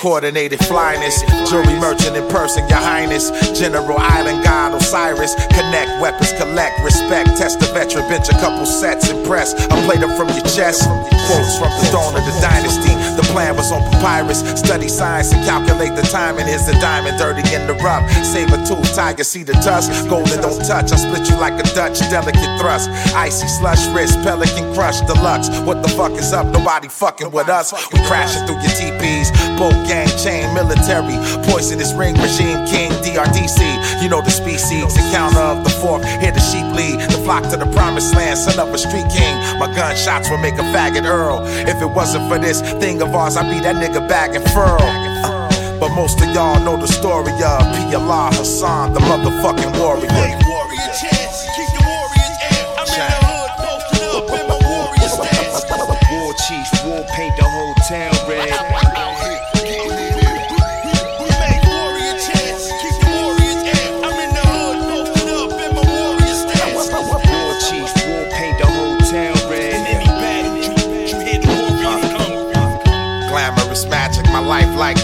Coordinated flyness, jewelry merchant in person, your highness. General Island God Osiris. Connect, weapons collect, respect. Test the veteran, bench a couple sets, impress. I played them from your chest. Quotes from the throne of the dynasty. The plan was on papyrus. Study science and calculate the timing. Here's the diamond, dirty in the rough. Saber tooth, tiger, see the tusk. Golden don't touch. I split you like a Dutch, delicate thrust. Icy slush wrist, pelican crush, deluxe. What the fuck is up? Nobody fucking with us. We crashing through your TPs. Boat gang, chain, military. Poisonous ring regime, king, DRDC. You know the species. Encounter of the fourth. Hear the sheep lead. The flock to the promised land. Son of a street king. My gunshots will make a faggot Earl. If it wasn't for this thing of ours, I'd be that nigga back and furl. Uh, but most of y'all know the story of PLR Hassan, the motherfucking warrior. warrior chants, keep the warriors. I'm in the hood, up in my warrior stance. War chief, war paint the whole town red.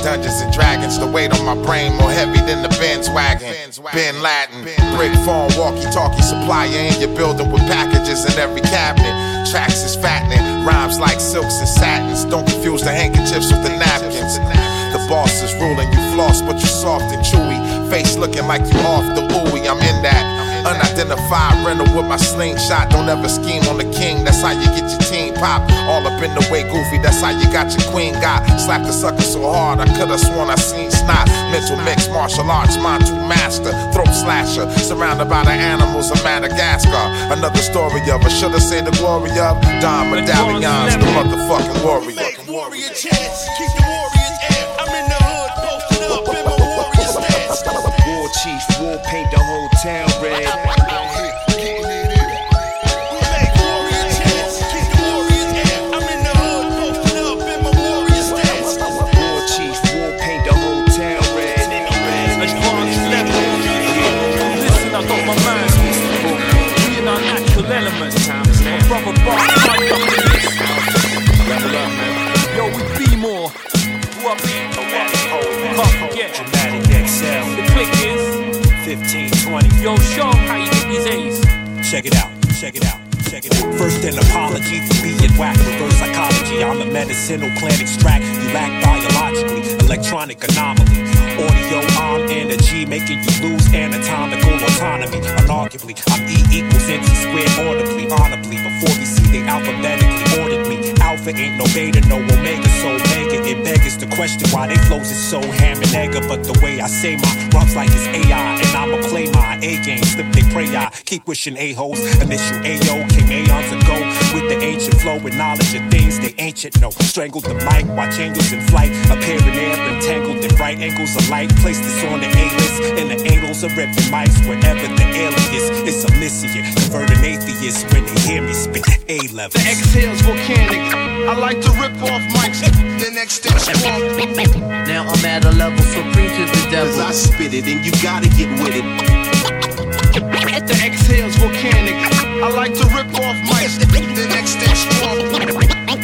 Dungeons and Dragons. The weight on my brain more heavy than the Benz wagon. Bin Laden, brick phone, walkie talkie supplier in your building with packages in every cabinet. Tracks is fattening, rhymes like silks and satins. Don't confuse the handkerchiefs with the napkins. The boss is ruling, you floss, but you soft and chewy. Face looking like you off the ooey, I'm in that. Unidentified rental with my slingshot. Don't ever scheme on the king, that's how you get your team pop. All up in the way, goofy, that's how you got your queen got. Slapped the sucker so hard, I could've sworn I seen snot. Mental mix, martial arts, Montu master, throat slasher. Surrounded by the animals of Madagascar. Another story of, I should've said the glory of Don Medallions, the motherfucking warrior. Make warrior chants, keep the warriors amped. I'm in the hood, posted up in my warrior stance. War chief, war paint the whole town red. Natural element. My brother Bob, right up in this. Yo, we be more. Who up here? Oh, Can't. Dramatic XL. The click is 1520. Yo, show how you get these A's. Check it out. Check it out. Check it out. First, an apology for being whack. With reverse psychology. I'm a medicinal plant extract. You lack biologically. Electronic anomaly. Audio on energy, making you lose anatomical autonomy. Unarguably, I'm E equals MC squared audibly, honorably. Before we see they alphabetically ordered. Alpha ain't no beta, no omega, so mega. It beggars the question why they flows is so ham and egger. But the way I say my rhymes like it's AI, and I'ma play my A game. Slip they pray I keep wishing a-holes. Initial AO came aeons ago with the ancient flow and knowledge of things they ancient know. Strangled the mic, watch angels in flight, appear in air, entangled in right angles of light. Place this on the A-list, and the angles are ripping mics wherever the alias. It's omniscient, converting atheists when they hear me spit A-level. The exhale's. I like to rip off mics, then extend strong. Now I'm at a level supreme to the devil. Cause I spit it and you gotta get with it. The exhale's volcanic. I like to rip off mics, then extend strong.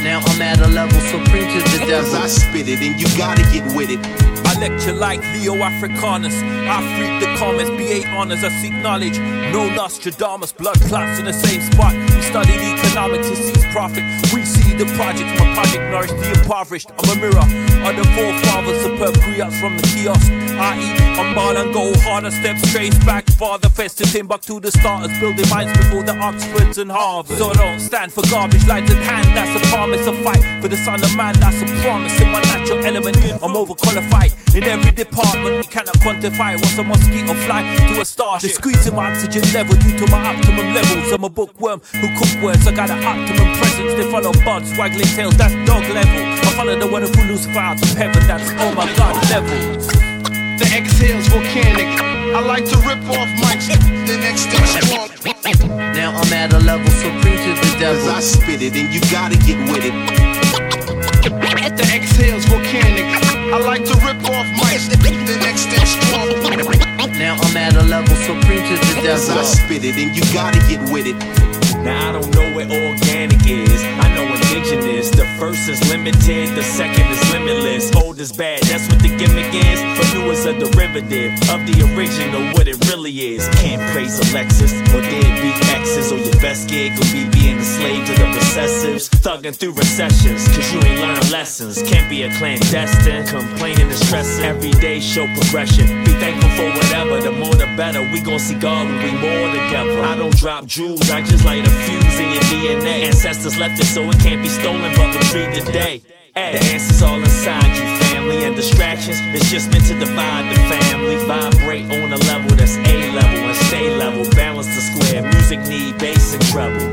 Now I'm at a level supreme to the devil. Cause I spit it and you gotta get with it. I lecture like Leo Africanus. I freak the comments, BA honors, I seek knowledge. No Nostradamus, blood clots in the same spot. We studied economics and sees profit. We see the projects, my project nourished the impoverished. I'm a mirror of the forefathers, superb griots from the kiosk. I eat, I'm ball and go harder, steps trace back. Father fest to Timbuktu, the starters building minds before the Oxfords and Harvard. So don't stand for garbage, light in hand, that's a promise. A fight for the son of man, that's a promise. In my natural element, I'm overqualified. In every department, you cannot quantify what's a mosquito fly to a starship. They squeezing my oxygen level due to my optimum levels. I'm a bookworm who cook words, I got an optimum presence. They follow buds, waggling tails, that's dog level. I follow the one who flew Lucifer out of heaven, that's oh my god level. The exhale's volcanic. I like to rip off mics, then extend strong. Now I'm at a level supreme to the devil. Cause I spit it and you gotta get with it. I like to rip off mics, then extend strong. Now I'm at a level supreme to the Cause I spit it and you gotta get with it. Now I don't know what organic is. I know indigenous. The first is limited, the second is limitless. Old is bad, that's what the gimmick is. But new is a derivative of the original, what it really is. Can't praise Alexis or deadbeat exes, or your best gig will be being a slave to the recessives. Thugging through recessions, cause you ain't learned lessons. Can't be a clandestine, complaining and stressing. Every day show progression. Be thankful for whatever, the more the better. We gon' see God when we more together. I don't drop jewels, I just light a fuse in your DNA. Ancestors left it so it can't be stolen, from the retrieved today. Hey, the answer's all inside you, family. And distractions, it's just meant to divide the family. Vibrate on a level that's A level and stay level. Balance the square. Music need bass and treble.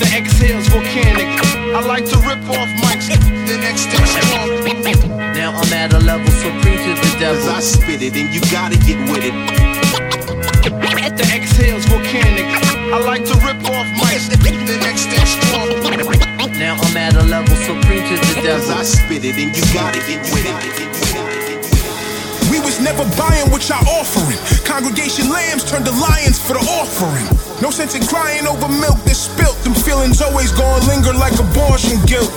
The exhale's volcanic. I like to rip off mics, The extend strong. Now I'm at a level supreme to the devil. Cause I spit it and you gotta get with it. The exhale's volcanic. I like to rip off mics, then extend strong. Now I'm at a level so to the devil. I spit it and you gotta get with it. We was never buying what y'all offering. Congregation lambs turned to lions for the offering. No sense in crying over milk that's spilt. Them feelings always gonna linger like abortion guilt.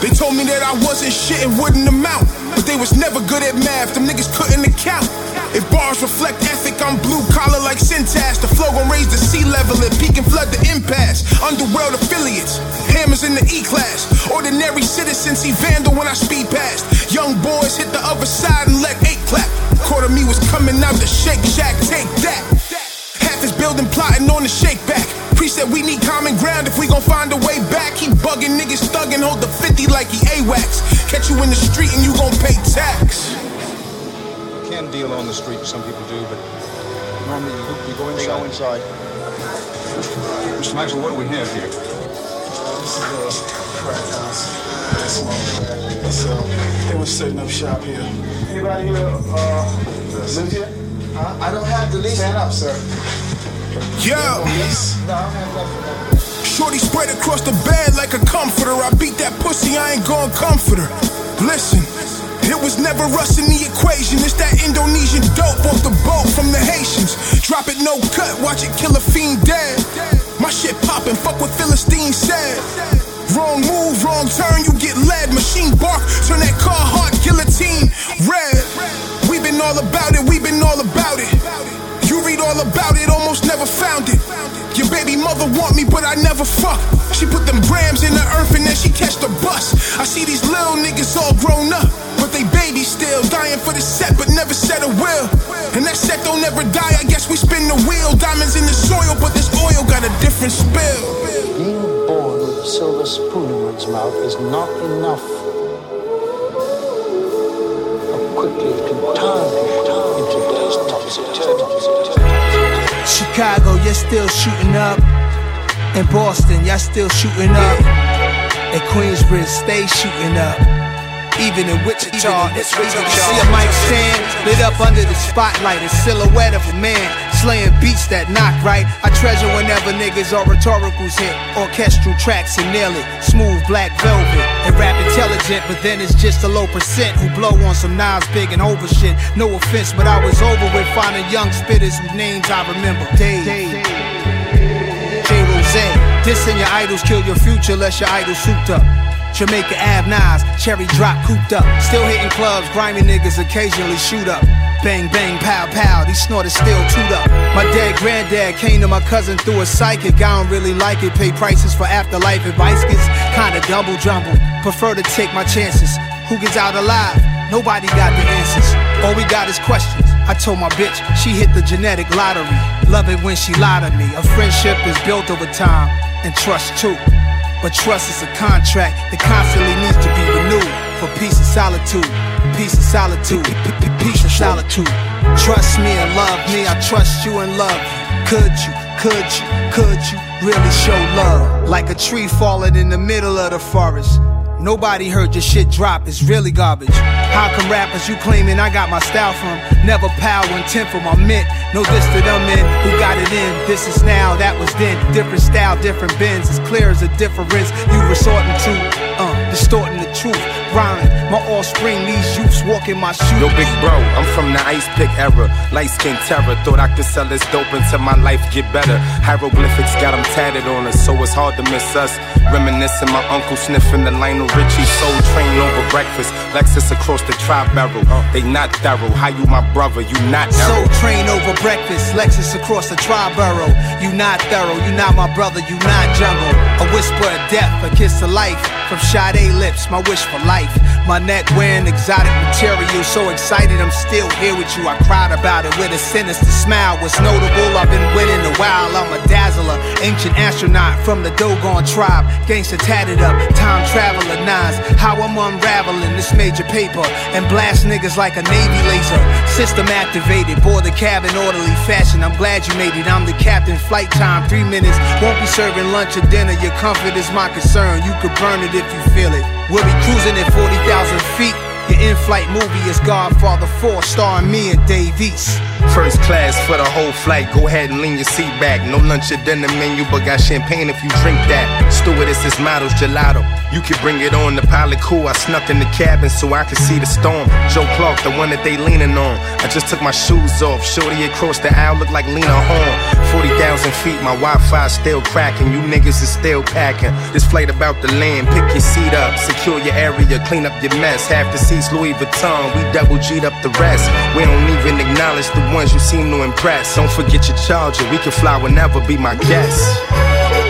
They told me that I wasn't shit and wouldn't amount. But they was never good at math, them niggas couldn't account. If bars reflect ethic, I'm blue collar like syntax. The flow gon' raise the sea level and peak and flood the impasse. Underworld affiliates, hammers in the E class. Ordinary citizens see vandal when I speed past. Young boys hit the other side and let eight clap. Quarter me was coming out the Shake Shack, take that. Half is building, plotting on the shake back. Priest said we need common ground if we gon' find a way back. He bugging niggas, thugging, hold the 50 like he AWACS. Catch you in the street and you gon' pay tax. You can deal on the street, some people do, but normally you, you go inside. go inside. Mr. Maxwell, what do we have here? This is a crack house. Small crack. So they was setting up shop here. Anybody here uh, live here? Huh? I don't have the lease. Stand up, sir. Yo! No, I don't have nothing. Shorty spread across the bed like a comforter. I beat that pussy, I ain't gon' comfort her. Listen, it was never us in the equation. It's that Indonesian dope off the boat from the Haitians. Drop it no cut, watch it kill a fiend dead. My shit poppin', fuck what Philistine said. Wrong move, wrong turn, you get led. Machine bark, turn that car hard, guillotine red. Been all about it, we been all about it. You read all about it, almost never found it. Your baby mother want me, but I never fuck. She put them grams in the earth and then she catch the bus. I see these little niggas all grown up, but they babies still dying for the set, but never set a will. And that set don't ever die. I guess we spin the wheel. Diamonds in the soil, but this oil got a different spill. Being born with a silver spoon in one's mouth is not enough. Quickly can turn in today's topsy-turvy. Chicago, you're still shooting up. In Boston, y'all still shooting up. In Queensbridge, stay shooting up. Even in Wichita, it's Wichita. See a mic stand lit up under the spotlight, a silhouette of a man slaying beats that knock right. I treasure whenever niggas or rhetoricals hit orchestral tracks and nail it. Smooth black velvet and rap intelligent, but then it's just a low percent who blow on some knives big and over shit. No offense, but I was over with finding young spitters whose names I remember. Dave, J. Rose, dissing your idols kill your future, less your idols souped up. Jamaica Ave Nas, cherry drop cooped up. Still hitting clubs, grimy niggas occasionally shoot up. Bang, bang, pow, pow, these snorters still toot up. My dead granddad came to my cousin through a psychic. I don't really like it. Pay prices for afterlife advice gets kinda double jumbled. Prefer to take my chances. Who gets out alive? Nobody got the answers. All we got is questions. I told my bitch she hit the genetic lottery. Love it when she lied to me. A friendship is built over time and trust too. But trust is a contract that constantly needs to be renewed for peace and solitude. Peace and solitude. Peace and solitude. Trust me and love me. I trust you and love you. Could you, could you, could you really show love? Like a tree falling in the middle of the forest. Nobody heard your shit drop, it's really garbage. How come rappers you claiming I got my style from? Never power intent for my mint. No this to them men who got it in. This is now, that was then. Different style, different bends. As clear as a difference you resorting to. Uh, distorting the truth. Rhyming, my offspring, these youths walking my shoes. Yo, big bro, I'm from the ice pick era. Light skin terror. Thought I could sell this dope until my life get better. Hieroglyphics got them tatted on us, so it's hard to miss us. Reminiscing my uncle sniffing the Lionel Richie soul train over breakfast. Lexus across the tri-borough. They not thorough. How you my brother? You not Soul train over breakfast, Lexus across the tri-borough. You not thorough, you not my brother, you not jungle. A whisper of death, a kiss of life. From Sade lips, my wish for life. My neck wearing exotic material, so excited I'm still here with you. I cried about it with a sinister smile. What's notable, I've been winning a while. I'm a dazzler, ancient astronaut from the Dogon tribe. Gangsta tatted up, time traveler nines. How I'm unraveling this major paper and blast niggas like a Navy laser. System activated, board the cabin orderly fashion. I'm glad you made it. I'm the captain. Flight time, three minutes. Won't be serving lunch or dinner. Your comfort is my concern. You could burn it if you feel it. We'll be cruising at 40,000 feet. Your in-flight movie is Godfather 4, starring me and Dave East. First class for the whole flight. Go ahead and lean your seat back. No lunch or dinner menu, but got champagne if you drink that. Stewardess is models gelato. You can bring it on. The pilot cool. I snuck in the cabin so I could see the storm. Joe Clark, the one that they leaning on. I just took my shoes off. Shorty across the aisle look like Lena Horne. 40,000 feet, my Wi-Fi still cracking. You niggas is still packing. This flight about to land. Pick your seat up, secure your area, clean up your mess. Half the seats Louis Vuitton. We double G'd up the rest. We don't even acknowledge the ones you seem to impress. Don't forget your charger. We can fly whenever. Be my guest.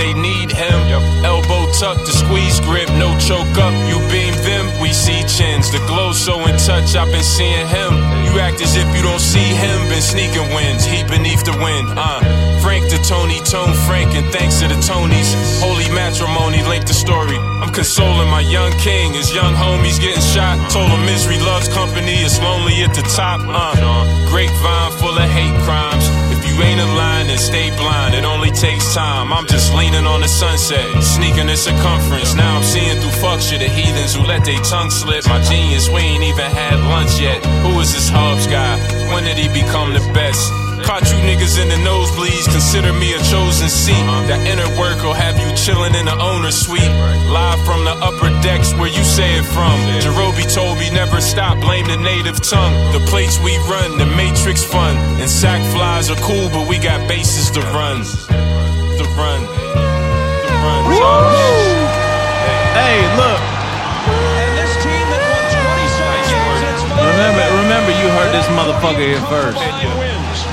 They need him. Elbow tucked to squeeze grip, no choke up. You beam them, we see chins. The glow so in touch, I've been seeing him. You act as if you don't see him. Been sneaking wins, heat beneath the wind. Uh, Frank to Tony, Tone Frank, and thanks to the Tonys. Holy matrimony linked the story. I'm consoling my young king, his young homies getting shot. Told him misery loves company, it's lonely at the top. Uh, grapevine full of hate crimes. Ain't aligned, then stay blind. It only takes time. I'm just leaning on the sunset, sneaking the circumference. Now I'm seeing through fuck shit, the heathens who let their tongue slip. My genius, we ain't even had lunch yet. Who is this Hubs guy? When did he become the best? Caught you niggas in the nosebleeds, consider me a chosen seat. That inner work will have you chillin' in the owner's suite. Live from the upper decks where you say it from. Jarobi told me never stop, blame the native tongue. The plates we run, the matrix fun. And sack flies are cool, but we got bases to run. To run. To run. Hey, look. Remember, remember, you heard this motherfucker here first.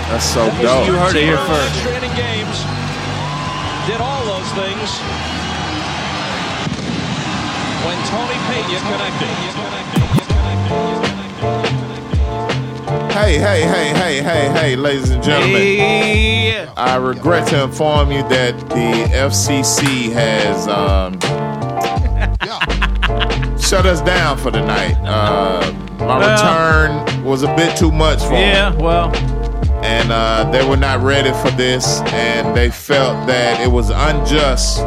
That's so dope. You heard it here first. Straining games. Did all those things. When Tony Pena connected. Hey, hey, hey, hey, hey, hey, ladies and gentlemen. I regret to inform you that the FCC has um, shut us down for the night. Uh, my Well- return was a bit too much for Yeah, them. well, And uh, they were not ready for this, and they felt that it was unjust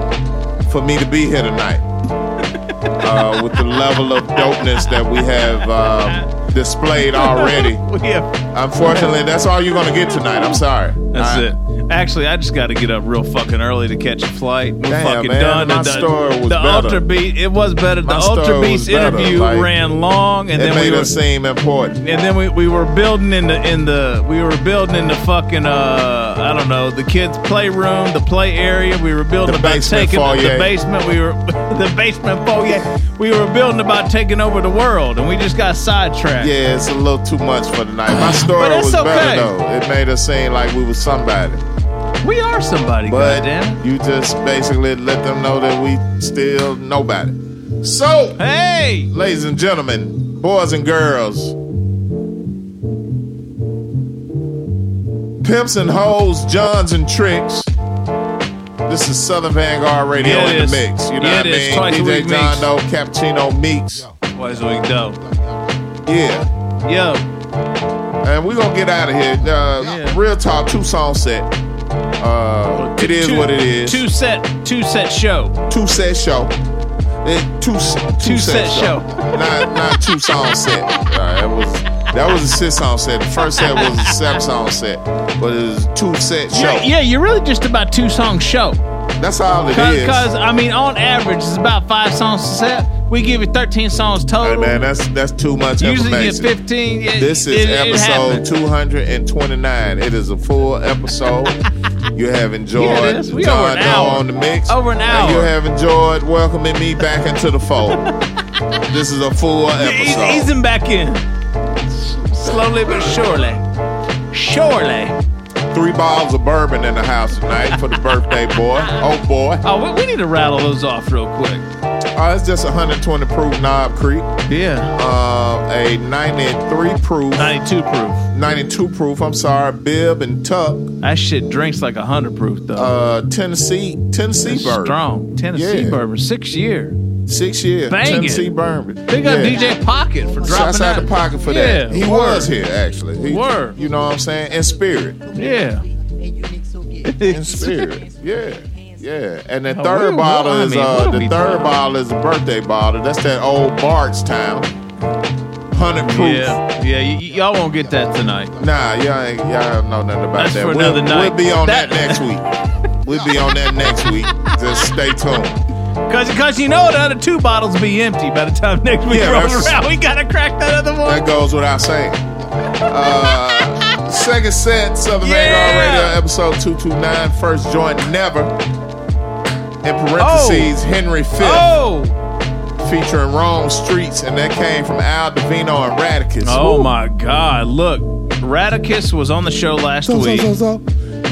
for me to be here tonight. Uh, with the level of dopeness that we have um, displayed already. Unfortunately, that's all you're gonna get tonight. I'm sorry. That's I- it. Actually, I just got to get up real fucking early to catch a flight. We're Damn, fucking man, done. my And the, story was the better. Ultra Beat. It was better. My the Ultra Beats interview like, ran long, and it then made we were, us seem important. and then we, we were building in the in the we were building in the fucking uh I don't know the kids playroom the play area we were building The about basement taking the foyer. basement we were the basement foyer we were building about taking over the world and we just got sidetracked Yeah, it's a little too much for tonight. My story was okay. better though. It made us seem like we was somebody. we are somebody But goddamn you just basically let them know that we still nobody. So, hey, ladies and gentlemen, boys and girls, pimps and hoes, Johns and tricks. This is Southern Vanguard Radio Yeah, in the mix. You know Yeah, what I mean? Twice DJ John. Doe, Cappuccino Meeks. Twice a week dope. Yeah. Yo. And we're gonna get out of here. Uh, Real talk, two song set. Uh, it is Two- what it is. two set two set show Two set show. It, two, two, Two set show. not not two song set. Uh, it was that was a six song set. The first set was a seven song set, but it was two set show. yeah, yeah you're really just about two song show That's all it is. because I mean on average it's about five songs a set we give you 13 songs Hey, total man, that's that's too much Usually information. get 15. Yeah, this is it episode happened. 229. It is a full episode. you have enjoyed Yeah, it John Doe on the mix. Over an And you have enjoyed welcoming me back into the fold. this is a full episode. ease him back in. Slowly but surely. Surely. Three bottles of bourbon in the house tonight for the birthday boy. Oh boy. Oh, we, we need to rattle those off real quick. Oh, it's just 120 proof Knob Creek. Yeah. Uh, a 93 proof. 92 proof. 92 proof. I'm sorry, Bib and Tuck. That shit drinks like a hundred proof though. Uh, Tennessee, Tennessee It's bourbon. strong. Tennessee Yeah. bourbon, six year. Six years. Banging. Tennessee bourbon. Big up Yeah. DJ Pocket for dropping Shouts out that. to Pocket for Yeah, that. He word. was here actually. He, Word. You know what I'm saying? In spirit. Yeah. In spirit. Yeah. Yeah. And the Oh, third what- bottle what- I is mean, uh the third talking bottle is a birthday bottle. That's that old Bardstown. Hundred proof. Yeah, yeah. Y- y- y'all won't get that tonight. Nah, y'all ain't y'all know nothing about That's that. for we'll, another night. we'll be on that, That- next week. We'll be on that next week. Just stay tuned. Cause, cause you know the other two bottles will be empty by the time next week Yeah, rolls around. We gotta crack that other one. That goes without saying. Uh, second set, Southern Yeah. Episode 229. First joint, Never. In parentheses, oh. Henry V. Oh, Featuring Rome Streets, and that came from Al Divino and Radicus. oh my God! Look, Radicus was on the show last week.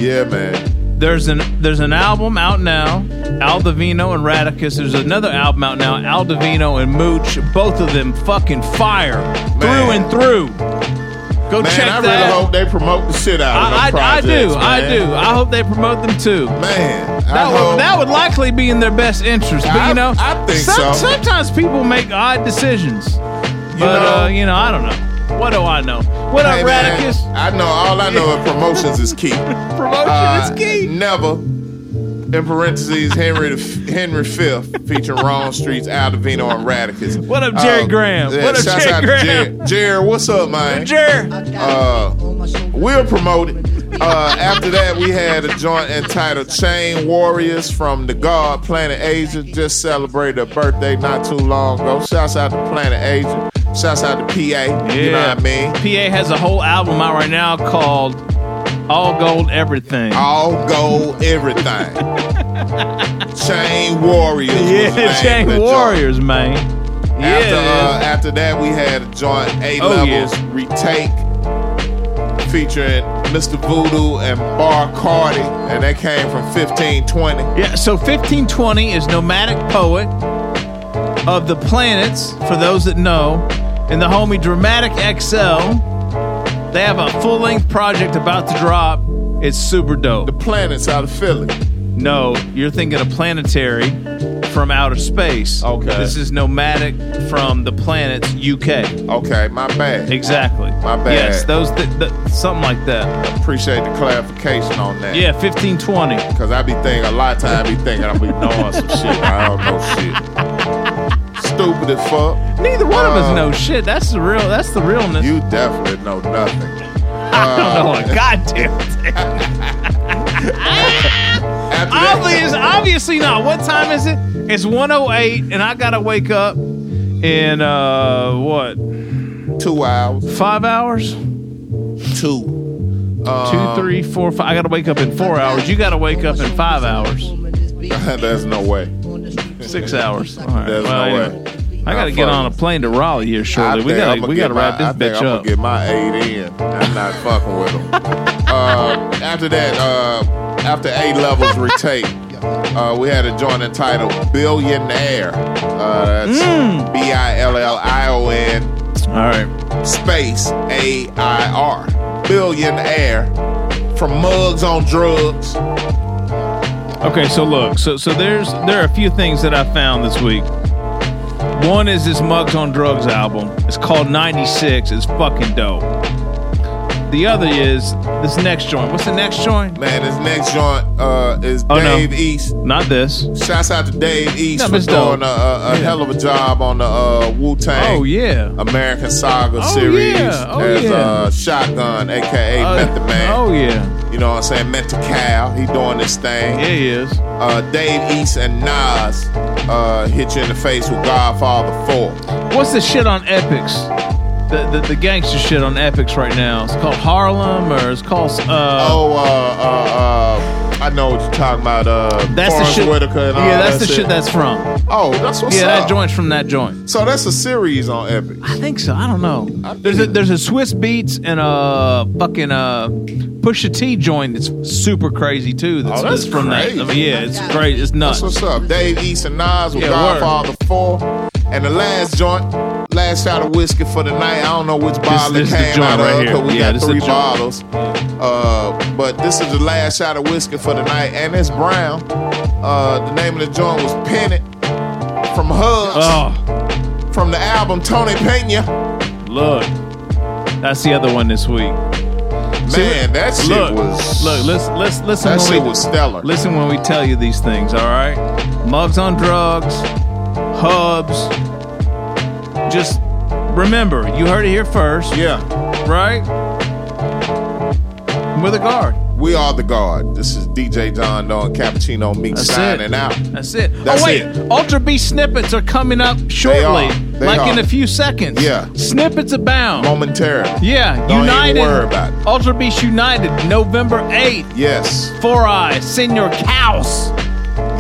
Yeah, man. There's an there's an album out now, Al Divino and Radicus. There's another album out now, Al Divino and Mooch. Both of them fucking fire through and through. Go Man, check I that. really hope they promote the shit out of them I, I, I projects, do, I do. I hope they promote them too. Man, I That hope- would, that would likely be in their best interest, but I- you know, I think some- so. Sometimes people make odd decisions, but know- uh, you know, I don't know. What do I know? What Hey, up, man, Radicus? I know. All I know is promotions is key. Promotion Uh, is key. Never. In parentheses, Henry the Henry V, featuring Rome Streets, Al Divino, and Radicus. What up, Jerry Graham? What up, Jerry out to Graham? Jerry. Jerry, what's up, man? Jerry. Uh, we'll promote it. Uh, after that, we had a joint entitled Chain Warriors from the God Planet Asia. Just celebrated a birthday not too long ago. Shouts out to Planet Asia. Shouts out to PA. You know what I mean? PA has a whole album out right now called All Gold Everything. All gold, everything. Chain Warriors. yeah, Chain the joint. Warriors, man. After, Yeah. uh, after that, we had a joint A Oh, levels retake featuring Mr. Voodoo and Bar Cardi, and that came from 1520. Yeah, so 1520 is Nomadic Poet of the Planets, for those that know, and the homie Dramatic XL. They have a full length project about to drop. It's super dope. The Planets out of Philly. No, you're thinking of Planetary from outer space. Okay. This is Nomadic from the Planets, UK. Okay, my bad. Exactly. My bad. Yes, those th- th- something like that. Appreciate the clarification on that. Yeah, 1520. Because I be thinking, a lot of times I be thinking I be knowing some shit. I don't know shit. Stupid as fuck. Neither one of us um, know shit. That's the real. That's the realness. You definitely know nothing. I don't know a goddamn thing. Obviously, obviously not. What time is it? It's 108, and I gotta wake up in uh what? two hours. Five hours? Two. Two, um, three, four, five. I gotta wake up in four hours. You gotta wake up in five hours. There's no way. Six hours. All right. There's well, no anyway. way. I gotta get on a plane to Raleigh here shortly. I We gotta we gotta my- wrap I this think bitch I'm up. gonna get my eight in. I'm not fucking with them. uh, after that, uh, after A levels retake, uh, we had a joint entitled Billionaire. Uh, that's Mm. B I L L I O N All right. space A I R. Billionaire from Mugs on Drugs. Okay, so look, so so there's there are a few things that I found this week. One is this Mugs on Drugs album. It's called 96. It's fucking dope. The other is this next joint. What's the next joint? Man, this next joint uh, is Oh, no. Dave East. Not this. Shouts out to Dave East No, for doing a, a, a Yeah. hell of a job on the uh, Wu Tang Oh yeah. American Saga Oh, series yeah. Oh, as yeah. uh, Shotgun, aka Uh, Method Man. Oh yeah. You know what I'm saying? Mental Cal. He doing this thing. Yeah, he is. Uh, Dave East and Nas uh, hit you in the face with Godfather 4. What's the shit on Epix? The, the the gangster shit on Epix right now. It's called Harlem or it's called uh Oh, uh uh, uh, I know what you're talking about. Uh, That's the Forrest shit. Whitaker and yeah, that's that the shit that's from. Oh, that's what's yeah, up. that joint's from that joint. So that's a series on Epic. I think so. I don't know. There's a there's a Swizz Beatz and a fucking uh Pusha T joint that's super crazy too. That's, Oh, that's that's from crazy. that. I mean, yeah, it's great. It's nuts. That's what's up. Dave East and Nas with Yeah, Godfather 4. And the last joint, last shot of whiskey for the night. I don't know which bottle this it came out right of because we Yeah, got three bottles. Uh, but this is the last shot of whiskey for the night, and it's brown. Uh, the name of the joint was Pennant from Hugs. Oh, From the album Tony Pena. look, that's the other one this week. Man, that shit look, was. look. Listen, listen, listen. That when shit we, was stellar. Listen when we tell you these things. All right, mugs on drugs, hubs. Just remember, you heard it here first. Yeah. Right. We're the guard. We are the guard. This is DJ John Doe and Cappuccino Meek That's signing it. out. That's it. Oh, That's oh wait, it. Ultra B snippets are coming up shortly, are. They like in a few seconds. Yeah. snippets abound. Momentarily. Yeah, Don't United. even worry about it. Ultra Beast United, November eighth. Yes. Four Eyes, Senor Caos,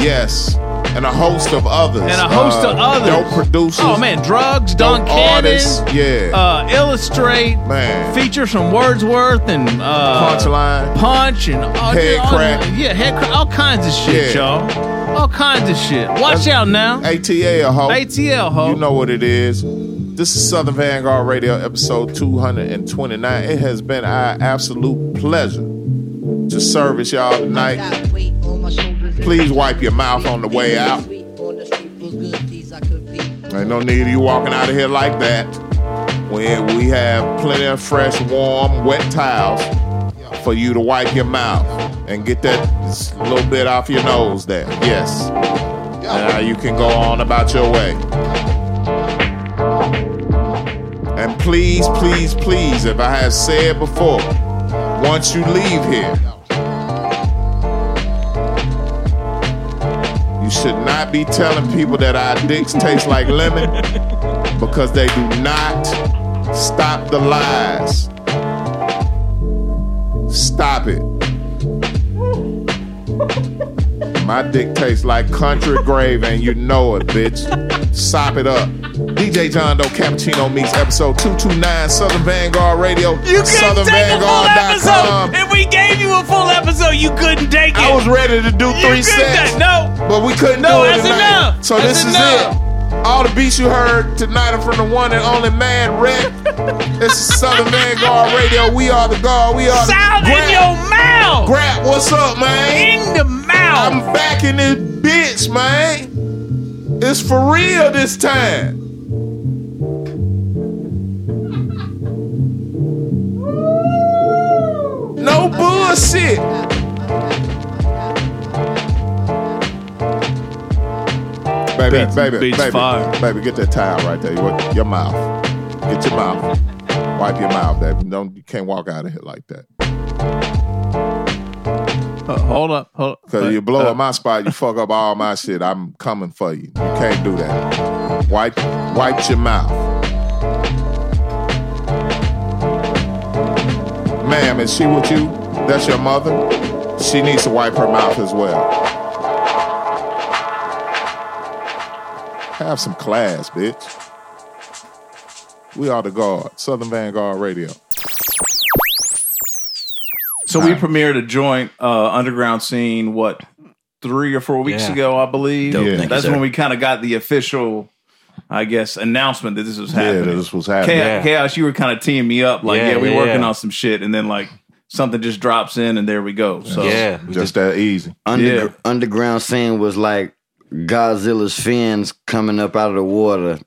Yes. And a host of others. and a host Uh, of others. Dope producers. Oh man, Drugs, Don dope Cannon, artists. Yeah. uh, Illustrate, Man. features from Wordsworth and uh, Punchline. Punch and all, Head all- crack. Yeah, head crack, all kinds of shit, Yeah. y'all. All kinds of shit. Watch That's- out now. ATL, ho. ATL, ho. You know what it is. This is Southern Vanguard Radio, episode 229. It has been our absolute pleasure to service y'all tonight. Please wipe your mouth on the way out. Ain't no need of you walking out of here like that. When we have plenty of fresh, warm, wet towels for you to wipe your mouth and get that little bit off your nose there. Yes. Now you can go on about your way. And please, please, please, if I have said before, once you leave here, you should not be telling people that our dicks taste like lemon because they do not stop the lies. Stop it. My dick tastes like country grave, and you know it, bitch. Sop it up. DJ John Doe Cappuccino Meeks episode 229, Southern Vanguard Radio. You couldn't take a full episode. If we gave you a full episode, you couldn't take it. I was ready to do three sets. No. But we couldn't No, do it that's tonight. enough. So That's this is enough. it. All the beats you heard tonight are from the one and only man Rick. this is Southern Vanguard Radio. We are the guard. We are Sound the in your mouth. Grab, what's up, man? In the mouth. I'm back in this bitch, man. It's for real this time. Bullshit. Baby, Beats- baby, beats baby, fire. baby, get that towel right there. Your, your mouth. Get your mouth. Wipe your mouth, baby. Don't you can't walk out of here like that. Uh, hold up, hold up. Cause you blow Uh, up my spot, you fuck up all my shit. I'm coming for you. You can't do that. Wipe, wipe your mouth. Ma'am, is she with you? That's your mother? She needs to wipe her mouth as well. Have some class, bitch. We are the guard. Southern Vanguard Radio. So we premiered a joint uh, underground scene. What three or four weeks Yeah. ago, I believe. Dope, thank you, That's sir. when we kind of got the official, I guess, announcement that this was Yeah, happening. that this was happening. Chaos, Yeah. Chaos, you were kind of teeing me up, like, Yeah, yeah, we're yeah, working yeah. on some shit, and then like something just drops in, and there we go. So Yeah. Just that easy. Under, Yeah. Underground scene was like Godzilla's fins coming up out of the water.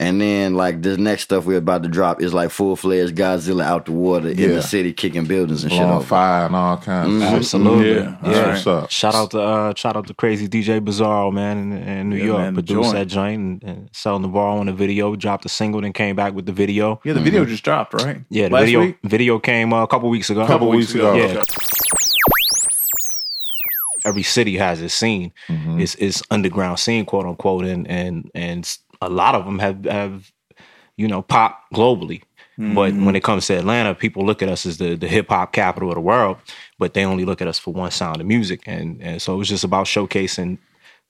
And then like this next stuff we're about to drop is like full fledged Godzilla out the water in the city kicking buildings and shit on fire and all kinds of shit. Absolutely. Yeah. That's what's up. Shout out to uh, shout out to Crazy DJ Bizarro, man, in, in New Yeah, York. man, produced joint. that joint and, and selling the bar on the video. Dropped a single, then came back with the video. yeah, the video just dropped, right? Yeah, the Last video week? video came uh, a couple weeks ago. Couple weeks ago. Yeah. Okay. Every city has its scene. Mm-hmm. It's it's underground scene, quote unquote, and and and a lot of them have have you know pop globally. But when it comes to Atlanta, people look at us as the, the hip hop capital of the world, but they only look at us for one sound of music. And and so it was just about showcasing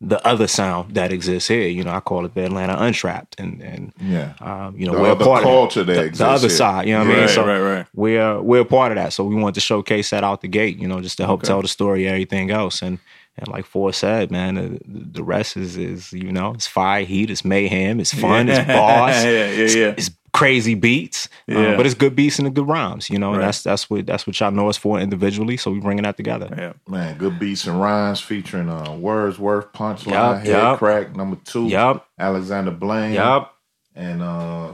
the other sound that exists here. You know, I call it the Atlanta Untrapped. And and Yeah. um, you know, The we're part culture of that. The, the other here. side, you know what I mean? Right, So right, right. we're we're a part of that. So we want to showcase that out the gate, you know, just to help Okay. tell the story, everything else. And and like Ford said, man, the, the rest is is you know, it's fire, heat, it's mayhem, it's fun, Yeah. it's boss, Yeah, yeah, it's- yeah. it's, crazy beats, uh, Yeah. but it's good beats and the good rhymes, you know. And that's that's what that's what y'all know us for individually. So we bringing that together. Yeah, Man, good beats and rhymes featuring uh, Wordsworth, Punchline, Yup, Head yup. Crack, number two. Yup. Alexander Blaine. Yup. And uh,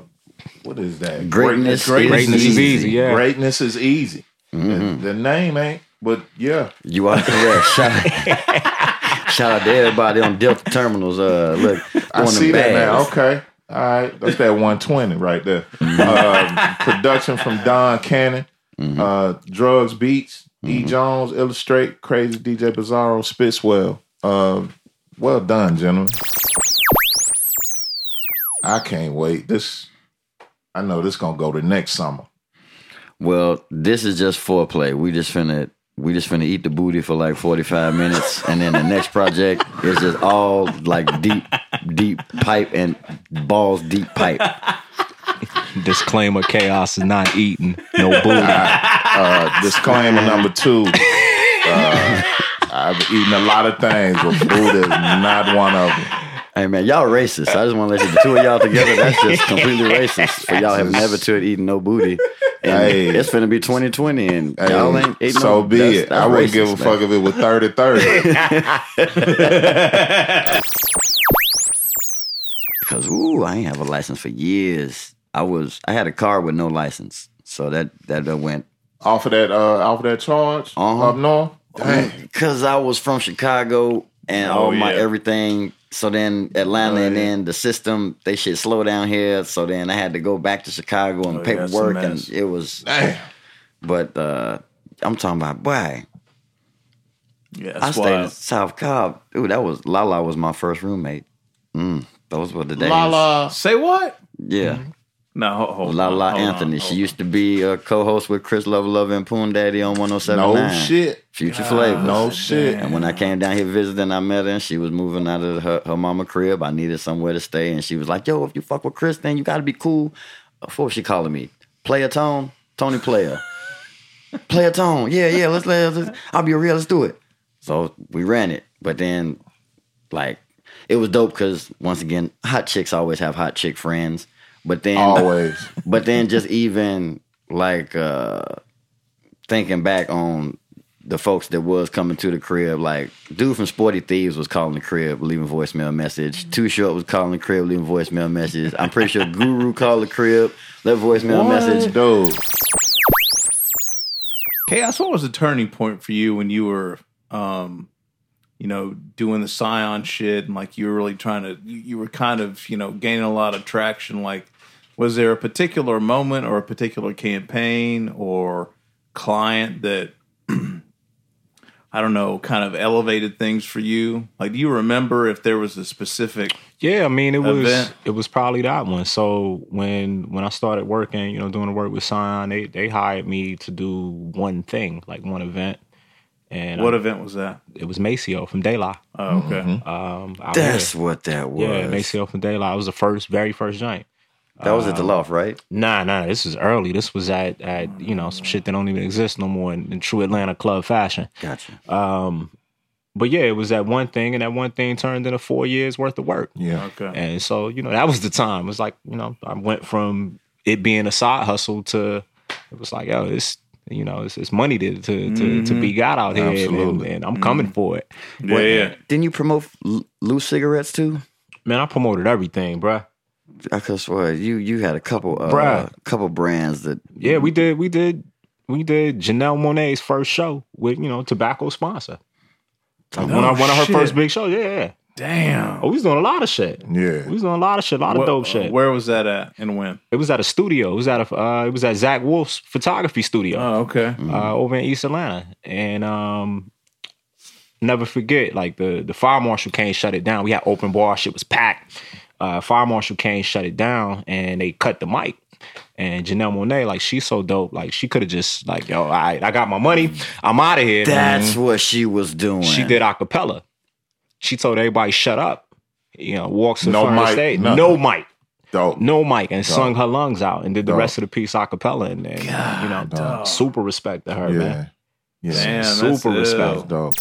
what is that? Greatness Greatness is easy, yeah. Greatness is easy. Mhm. The, the name ain't, but yeah. You are correct. Shout out, shout out to everybody on Delta Terminals. Uh, look, I see that now. Okay. All right. That's that 120 right there. Mm-hmm. Uh, production from Don Cannon. Mm-hmm. Uh, Drugs Beats. E. Jones, Illustrate, Crazy DJ Bizarro, Spitswell. Uh, well done, gentlemen. I can't wait. This, I know this gonna go to next summer. Well, this is just foreplay. We just finna we just finna eat the booty for like forty five minutes, and then the next project is just all like deep, deep pipe and balls deep pipe. Disclaimer: Chaos is not eating no booty. Uh, disclaimer number two. Uh, I've eaten a lot of things, but booty is not one of them. Hey man, y'all racist. I just want to let you the two of y'all together. That's just completely racist. For y'all have never to eaten no booty. Hey. it's finna be 2020 and Hey, y'all ain't eating so no be it. I wouldn't give a fuck if it was 30 30. Cause ooh, I ain't have a license for years. I was I had a car with no license, so that that went off of that uh off of that charge uh-huh. up north. Dang. Cause I was from Chicago and Oh, all my yeah. everything. So then Atlanta, Oh, and then the system they should slow down here. So then I had to go back to Chicago and Oh, yeah, paperwork, and it was. Damn. But uh I'm talking about boy. Yeah, I that's stayed in. South Cobb. Dude, that was Lala was my first roommate. Mm, those were the days. Lala. Say what? Yeah. No, hold, hold La La hold Anthony. hold she used to be a co-host with Chris Lova Lova and Poon Daddy on 107.9. No shit. Future God Flavor. No shit. And when I came down here visiting, I met her and she was moving out of her, her mama crib. I needed somewhere to stay. And she was like, yo, if you fuck with Chris, then you got to be cool. Before she calling me? Player Tone? Tony Player. Player Tone. Yeah, yeah, let's, let's, let's- I'll be real. Let's do it. So we ran it. But then, like, it was dope because, once again, hot chicks always have hot chick friends. But then, Always. but then just even like uh thinking back on the folks that was coming to the crib, like dude from Sporty Thievz was calling the crib, leaving voicemail message. Too Short was calling the crib, leaving voicemail message. I'm pretty sure Guru called the crib, left voicemail message. Dude. Chaos, what was the turning point for you when you were, um, you know, doing the Scion shit and like you were really trying to, you, you were kind of, you know, gaining a lot of traction. Like, was there a particular moment or a particular campaign or client that, I don't know, kind of elevated things for you? Like, do you remember if there was a specific, Yeah, I mean it was Event. it was probably that one. So when when I started working, you know, doing the work with Scion, they they hired me to do one thing, like one event. And what I- event was that? It was Maceo from De La. Oh, okay. Um, That's here. what that was. Yeah, Maceo from De La. It was the first, very first joint. That was at the Um, loft, right? Nah, nah. This was early. This was at at you know some shit that don't even exist no more in, in true Atlanta club fashion. Gotcha. Um, but yeah, it was that one thing, and that one thing turned into four years worth of work. Yeah. Okay. And so you know that was the time. It was like you know I went from it being a side hustle to it was like yo, it's you know it's, it's money to to to, to be got out here, and, Absolutely. and I'm coming for it. Yeah, yeah. Didn't you promote loose cigarettes too? Man, I promoted everything, bruh. I could swear you you had a couple uh, Bruh. couple brands that Yeah, we did. We did. We did Janelle Monáe's first show with you know tobacco sponsor. Like one, of, one of her first big shows. Yeah, yeah. Damn. Oh, we was doing a lot of shit. Yeah. We was doing a lot of shit, a lot of Wh- dope shit. Where was that at and when? It was at a studio. It was at a. Uh, it was at Zach Wolf's photography studio. Oh, okay. uh, over in East Atlanta, and um, never forget like the the fire marshal came shut it down. We had open bar, shit was packed. Uh, fire marshal came shut it down, and they cut the mic. And Janelle Monáe, like she's so dope. Like she could have just like, yo, all right, I got my money. I'm out of here. That's what she was doing. She did acapella. She told everybody shut up. You know, walks to the No front of the mic, stage. nothing. No mic. Dope. No mic and Dope. sung her lungs out and did the Dope. rest of the piece acapella and then you know super respect to her, man. Yeah. Damn, super ill. respect. Dope.